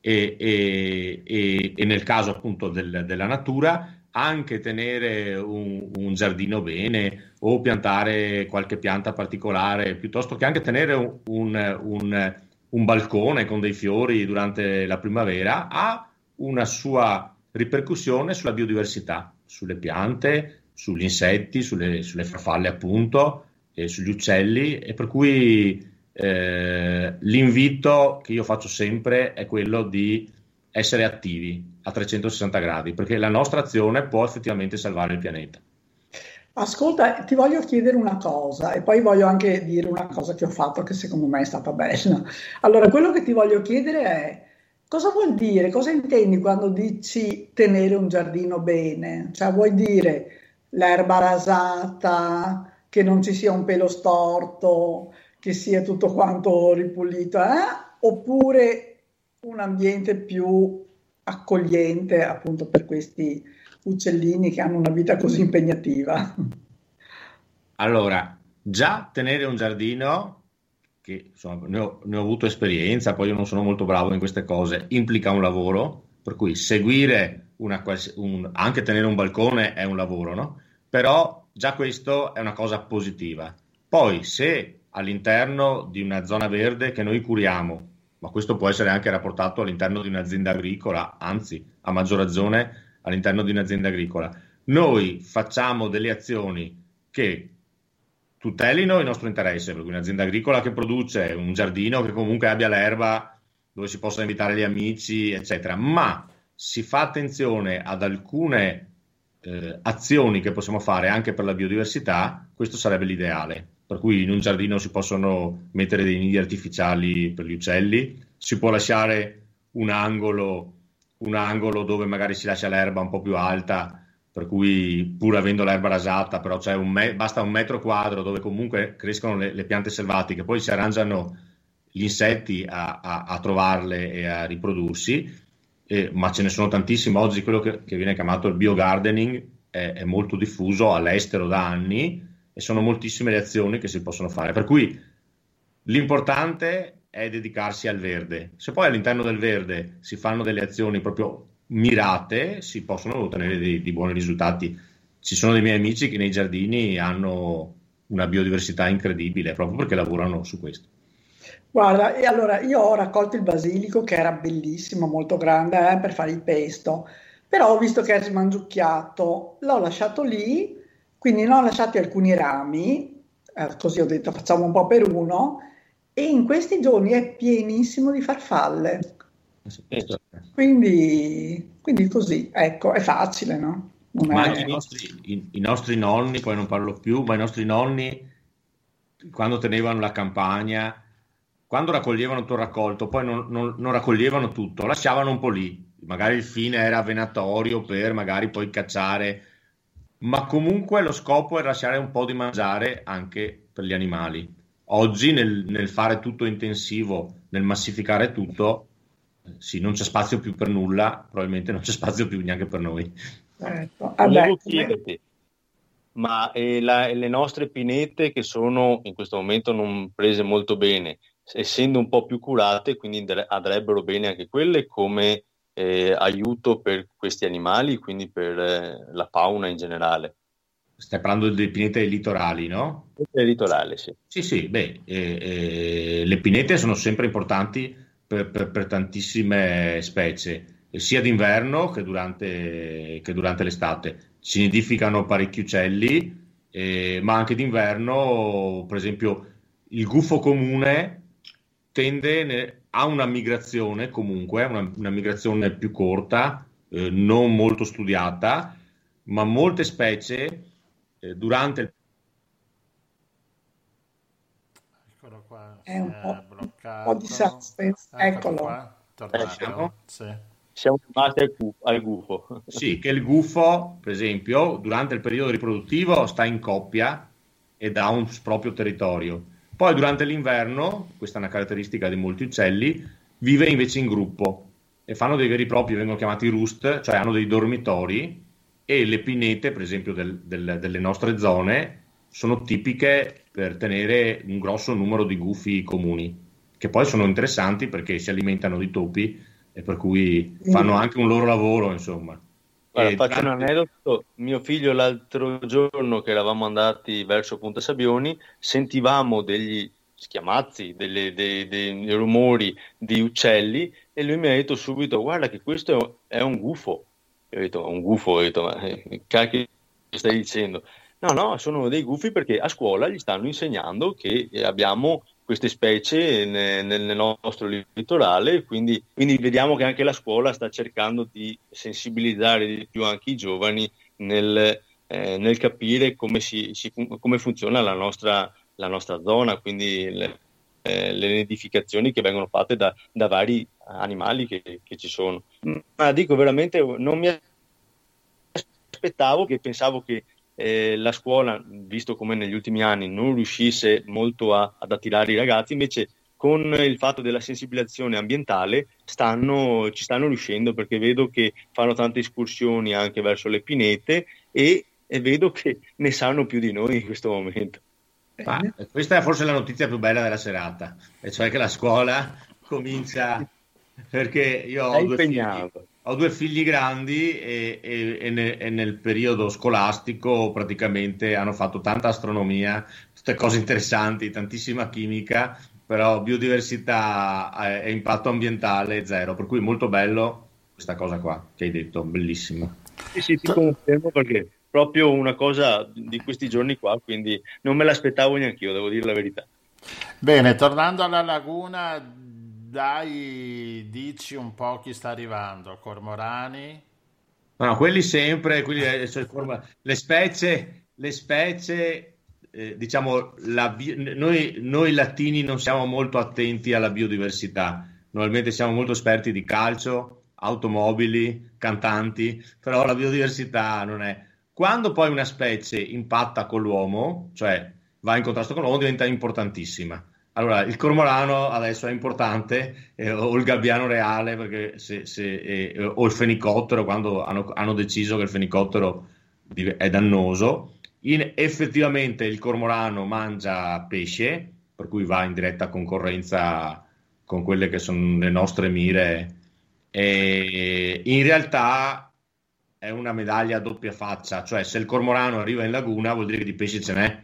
E, e, e, e nel caso appunto del, della natura, anche tenere un, un, giardino bene o piantare qualche pianta particolare, piuttosto che anche tenere un, un, un balcone con dei fiori durante la primavera, ha una sua ripercussione sulla biodiversità, sulle piante, sugli insetti, sulle, sulle farfalle appunto, e sugli uccelli. E per cui eh, l'invito che io faccio sempre è quello di essere attivi a 360 gradi perché la nostra azione può effettivamente salvare il pianeta. Ascolta, ti voglio chiedere una cosa e poi voglio anche dire una cosa che ho fatto che secondo me è stata bella. Allora, quello che ti voglio chiedere è cosa vuol dire, cosa intendi quando dici tenere un giardino bene? Cioè vuoi dire l'erba rasata, che non ci sia un pelo storto, che sia tutto quanto ripulito, eh? oppure un ambiente più accogliente appunto per questi uccellini che hanno una vita così impegnativa. Allora, già tenere un giardino, che insomma, ne, ho, ne ho avuto esperienza, poi io non sono molto bravo in queste cose, implica un lavoro, per cui seguire una, un, anche tenere un balcone è un lavoro, no? Però già questo è una cosa positiva. Poi se all'interno di una zona verde che noi curiamo, ma questo può essere anche rapportato all'interno di un'azienda agricola, anzi a maggior ragione all'interno di un'azienda agricola, noi facciamo delle azioni che tutelino il nostro interesse, perché un'azienda agricola che produce un giardino che comunque abbia l'erba dove si possa invitare gli amici, eccetera, ma si fa attenzione ad alcune eh, azioni che possiamo fare anche per la biodiversità, questo sarebbe l'ideale. Per cui in un giardino si possono mettere dei nidi artificiali per gli uccelli, si può lasciare un angolo, un angolo dove magari si lascia l'erba un po' più alta, per cui pur avendo l'erba rasata, però un me- basta un metro quadro dove comunque crescono le, le piante selvatiche, poi si arrangiano gli insetti a, a, a trovarle e a riprodursi eh, ma ce ne sono tantissimi. Oggi quello che, che viene chiamato il biogardening è, è, molto diffuso all'estero da anni e sono moltissime le azioni che si possono fare. Per cui l'importante è dedicarsi al verde. Se poi all'interno del verde si fanno delle azioni proprio mirate, si possono ottenere dei, dei buoni risultati. Ci sono dei miei amici che nei giardini hanno una biodiversità incredibile proprio perché lavorano su questo. Guarda, e allora io ho raccolto il basilico che era bellissimo, molto grande eh, per fare il pesto, però ho visto che è smangiucchiato, l'ho lasciato lì, quindi ne ho lasciati alcuni rami, eh, così ho detto facciamo un po' per uno, e in questi giorni è pienissimo di farfalle. Quindi, quindi così, ecco, è facile, no? Non ma è... i, nostri, i, i nostri nonni, poi non parlo più, ma i nostri nonni, quando tenevano la campagna quando raccoglievano tutto il raccolto, poi non, non, non, raccoglievano tutto, lasciavano un po' lì. Magari il fine era venatorio per magari poi cacciare, ma comunque lo scopo è lasciare un po' di mangiare anche per gli animali. Oggi nel, nel fare tutto intensivo, nel massificare tutto, sì, non c'è spazio più per nulla, probabilmente non c'è spazio più neanche per noi. Ecco. Volevo chiederti, ma eh, la, le nostre pinete che sono in questo momento non prese molto bene, essendo un po' più curate, quindi andrebbero bene anche quelle come eh, aiuto per questi animali, quindi per eh, la fauna in generale. Stai parlando delle pinete litorali, no? Le litorali, sì. Sì, sì, beh, eh, eh, le pinete sono sempre importanti per, per, per tantissime specie, sia d'inverno che durante, che durante l'estate. Si nidificano parecchi uccelli, eh, ma anche d'inverno, per esempio, il gufo comune tende a una migrazione comunque, una, una migrazione più corta, eh, non molto studiata, ma molte specie eh, durante il Eccolo qua, è un po', un po' di suspense, eccolo. Qua, tornato, sì. Siamo rimasti al, al gufo. Sì, che il gufo, per esempio, durante il periodo riproduttivo sta in coppia ed ha un proprio territorio poi durante l'inverno, questa è una caratteristica di molti uccelli, vive invece in gruppo e fanno dei veri e propri, vengono chiamati roost, cioè hanno dei dormitori e le pinete, per esempio, del, del, delle nostre zone sono tipiche per tenere un grosso numero di gufi comuni, che poi sono interessanti perché si alimentano di topi e per cui fanno anche un loro lavoro, insomma. Guarda, faccio durante... un aneddoto. Mio figlio l'altro giorno che eravamo andati verso Punta Sabioni, sentivamo degli schiamazzi, delle, dei, dei, rumori di uccelli e lui mi ha detto subito guarda che questo è un gufo. Io ho detto un gufo, ho detto ma eh, cacchio stai dicendo? No, no, sono dei gufi perché a scuola gli stanno insegnando che abbiamo queste specie nel, nel nostro litorale, quindi, quindi, vediamo che anche la scuola sta cercando di sensibilizzare di più anche i giovani nel, eh, nel capire come, si, si, come, funziona la nostra, la nostra zona, quindi le, eh, le nidificazioni che vengono fatte da, da vari animali che, che, ci sono. Ma dico veramente, non mi aspettavo, che pensavo che eh, la scuola, visto come negli ultimi anni, non riuscisse molto a, ad attirare i ragazzi, invece con il fatto della sensibilizzazione ambientale stanno, ci stanno riuscendo perché vedo che fanno tante escursioni anche verso le pinete e, e vedo che ne sanno più di noi in questo momento. Ma questa è forse la notizia più bella della serata, e cioè che la scuola comincia perché io ho due, figli, ho due, figli, grandi e, e, e, nel, e, nel, periodo scolastico praticamente hanno fatto tanta astronomia, tutte cose interessanti, tantissima chimica, però biodiversità eh, e impatto ambientale zero, per cui molto bello questa cosa qua che hai detto, bellissima. Sì, sì, ti confermo perché proprio una cosa di questi giorni qua, quindi non me l'aspettavo neanche io, devo dire la verità. Bene, tornando alla laguna, dai, dici un po' chi sta arrivando, cormorani? No, quelli sempre, quelli, cioè, le specie, le specie eh, diciamo, la, noi, noi latini non siamo molto attenti alla biodiversità, normalmente siamo molto esperti di calcio, automobili, cantanti, però la biodiversità non è quando poi una specie impatta con l'uomo, cioè va in contrasto con l'uomo, diventa importantissima. Allora, il cormorano adesso è importante, eh, o il gabbiano reale, perché se, se, eh, o il fenicottero, quando hanno, hanno, deciso che il fenicottero è dannoso. In, effettivamente il cormorano mangia pesce, per cui va in diretta concorrenza con quelle che sono le nostre mire. E in realtà è una medaglia a doppia faccia, cioè se il cormorano arriva in laguna vuol dire che di pesce ce n'è,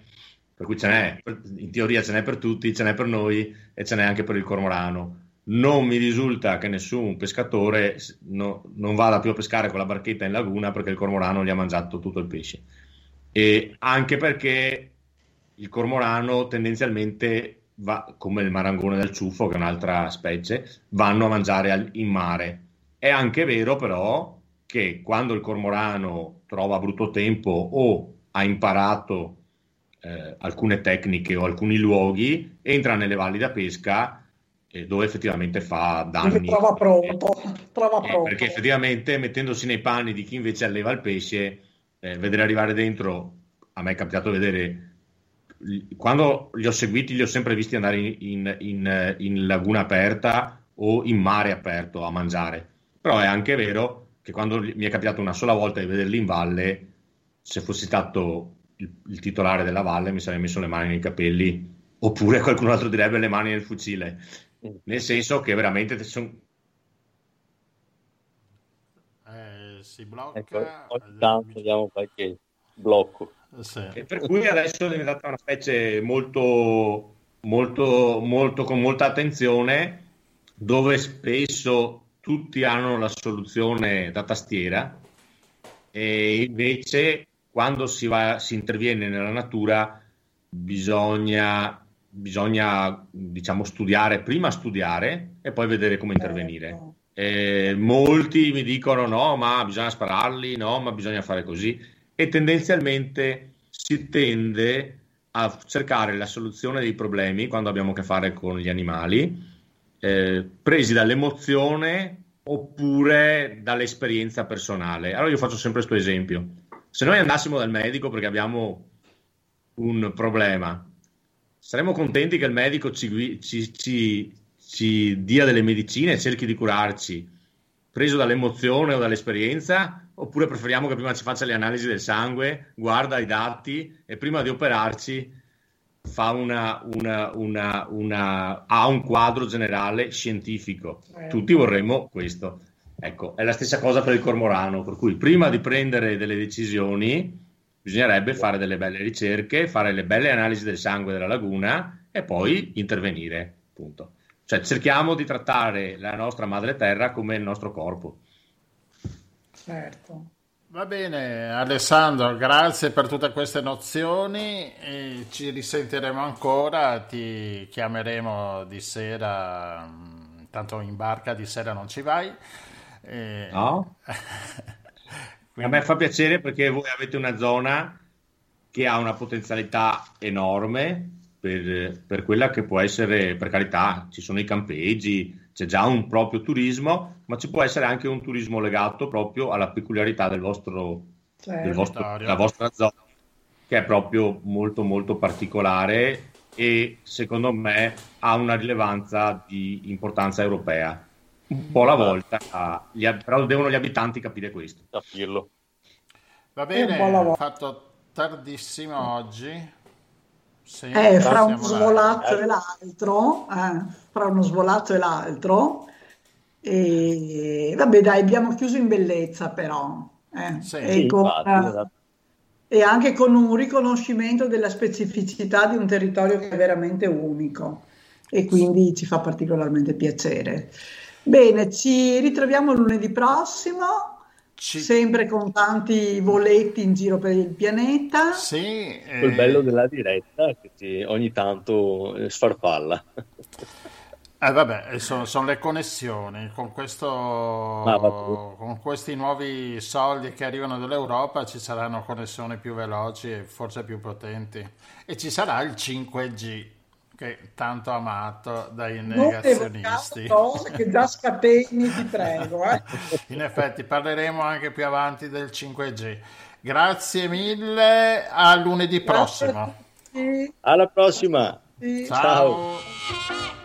per cui ce n'è, in teoria ce n'è per tutti, ce n'è per noi e ce n'è anche per il cormorano. Non mi risulta che nessun pescatore no, non vada più a pescare con la barchetta in laguna perché il cormorano gli ha mangiato tutto il pesce. E anche perché il cormorano tendenzialmente va, come il marangone del ciuffo, che è un'altra specie, vanno a mangiare in mare. È anche vero però che quando il cormorano trova brutto tempo o ha imparato eh, alcune tecniche o alcuni luoghi, entra nelle valli da pesca eh, dove effettivamente fa danni. Trova pronto, trova eh, pronto. Perché effettivamente mettendosi nei panni di chi invece alleva il pesce, eh, vedere arrivare dentro, a me è capitato vedere quando li ho seguiti li ho sempre visti andare in, in, in, in, laguna aperta o in mare aperto a mangiare. Però è anche vero che quando mi è capitato una sola volta di vederli in valle, se fossi stato il, il titolare della valle mi sarei messo le mani nei capelli, oppure qualcun altro direbbe le mani nel fucile. Nel senso che veramente sono eh, si blocca. Ecco, ogni tanto diamo qualche blocco. Sì. E per cui adesso è diventata una specie molto, molto, molto con molta attenzione, dove spesso tutti hanno la soluzione da tastiera e invece quando si, va, si interviene nella natura bisogna, bisogna diciamo, studiare, prima studiare e poi vedere come intervenire. Eh, molti mi dicono no, ma bisogna spararli, no, ma bisogna fare così e tendenzialmente si tende a cercare la soluzione dei problemi quando abbiamo a che fare con gli animali eh, presi dall'emozione oppure dall'esperienza personale. Allora io faccio sempre questo esempio. Se noi andassimo dal medico perché abbiamo un problema, saremmo contenti che il medico ci, ci, ci, ci dia delle medicine e cerchi di curarci, preso dall'emozione o dall'esperienza oppure preferiamo che prima ci faccia le analisi del sangue, guarda i dati e prima di operarci fa una, una, una, una ha un quadro generale scientifico. Eh. Tutti vorremmo questo. Ecco, è la stessa cosa per il cormorano, per cui prima di prendere delle decisioni bisognerebbe fare delle belle ricerche, fare le belle analisi del sangue della laguna e poi intervenire. Punto. Cioè cerchiamo di trattare la nostra madre terra come il nostro corpo. Certo. Va bene, Alessandro, grazie per tutte queste nozioni. E ci risentiremo ancora, ti chiameremo di sera, tanto in barca di sera non ci vai. E... No. Quindi... A me fa piacere perché voi avete una zona che ha una potenzialità enorme per, per, quella che può essere, per carità, ci sono i campeggi, c'è già un proprio turismo, ma ci può essere anche un turismo legato proprio alla peculiarità del vostro, certo. del vostro, della vostra zona, che è proprio molto molto particolare e secondo me ha una rilevanza di importanza europea un po' alla volta, gli, però devono gli abitanti capire questo. Capirlo. Va bene, ho fatto tardissimo oggi. Sì, eh, fra uno svolato e l'altro, eh, fra uno svolato e l'altro. E vabbè, dai, abbiamo chiuso in bellezza però. Eh, sì, e, con, infatti, esatto. e anche con un riconoscimento della specificità di un territorio che è veramente unico e quindi ci fa particolarmente piacere. Bene, ci ritroviamo lunedì prossimo. Ci... Sempre con tanti voletti in giro per il pianeta. Sì, eh... il bello della diretta che ti, ogni tanto eh, sfarfalla. Eh vabbè, sono, sono, le connessioni con, questo, con questi nuovi soldi che arrivano dall'Europa ci saranno connessioni più veloci e forse più potenti e ci sarà il 5G che tanto amato dai negazionisti. Cose che già scateni, ti prego. Eh. In effetti parleremo anche più avanti del 5G. Grazie mille, a lunedì Grazie prossimo. A Alla prossima. Ciao. Ciao.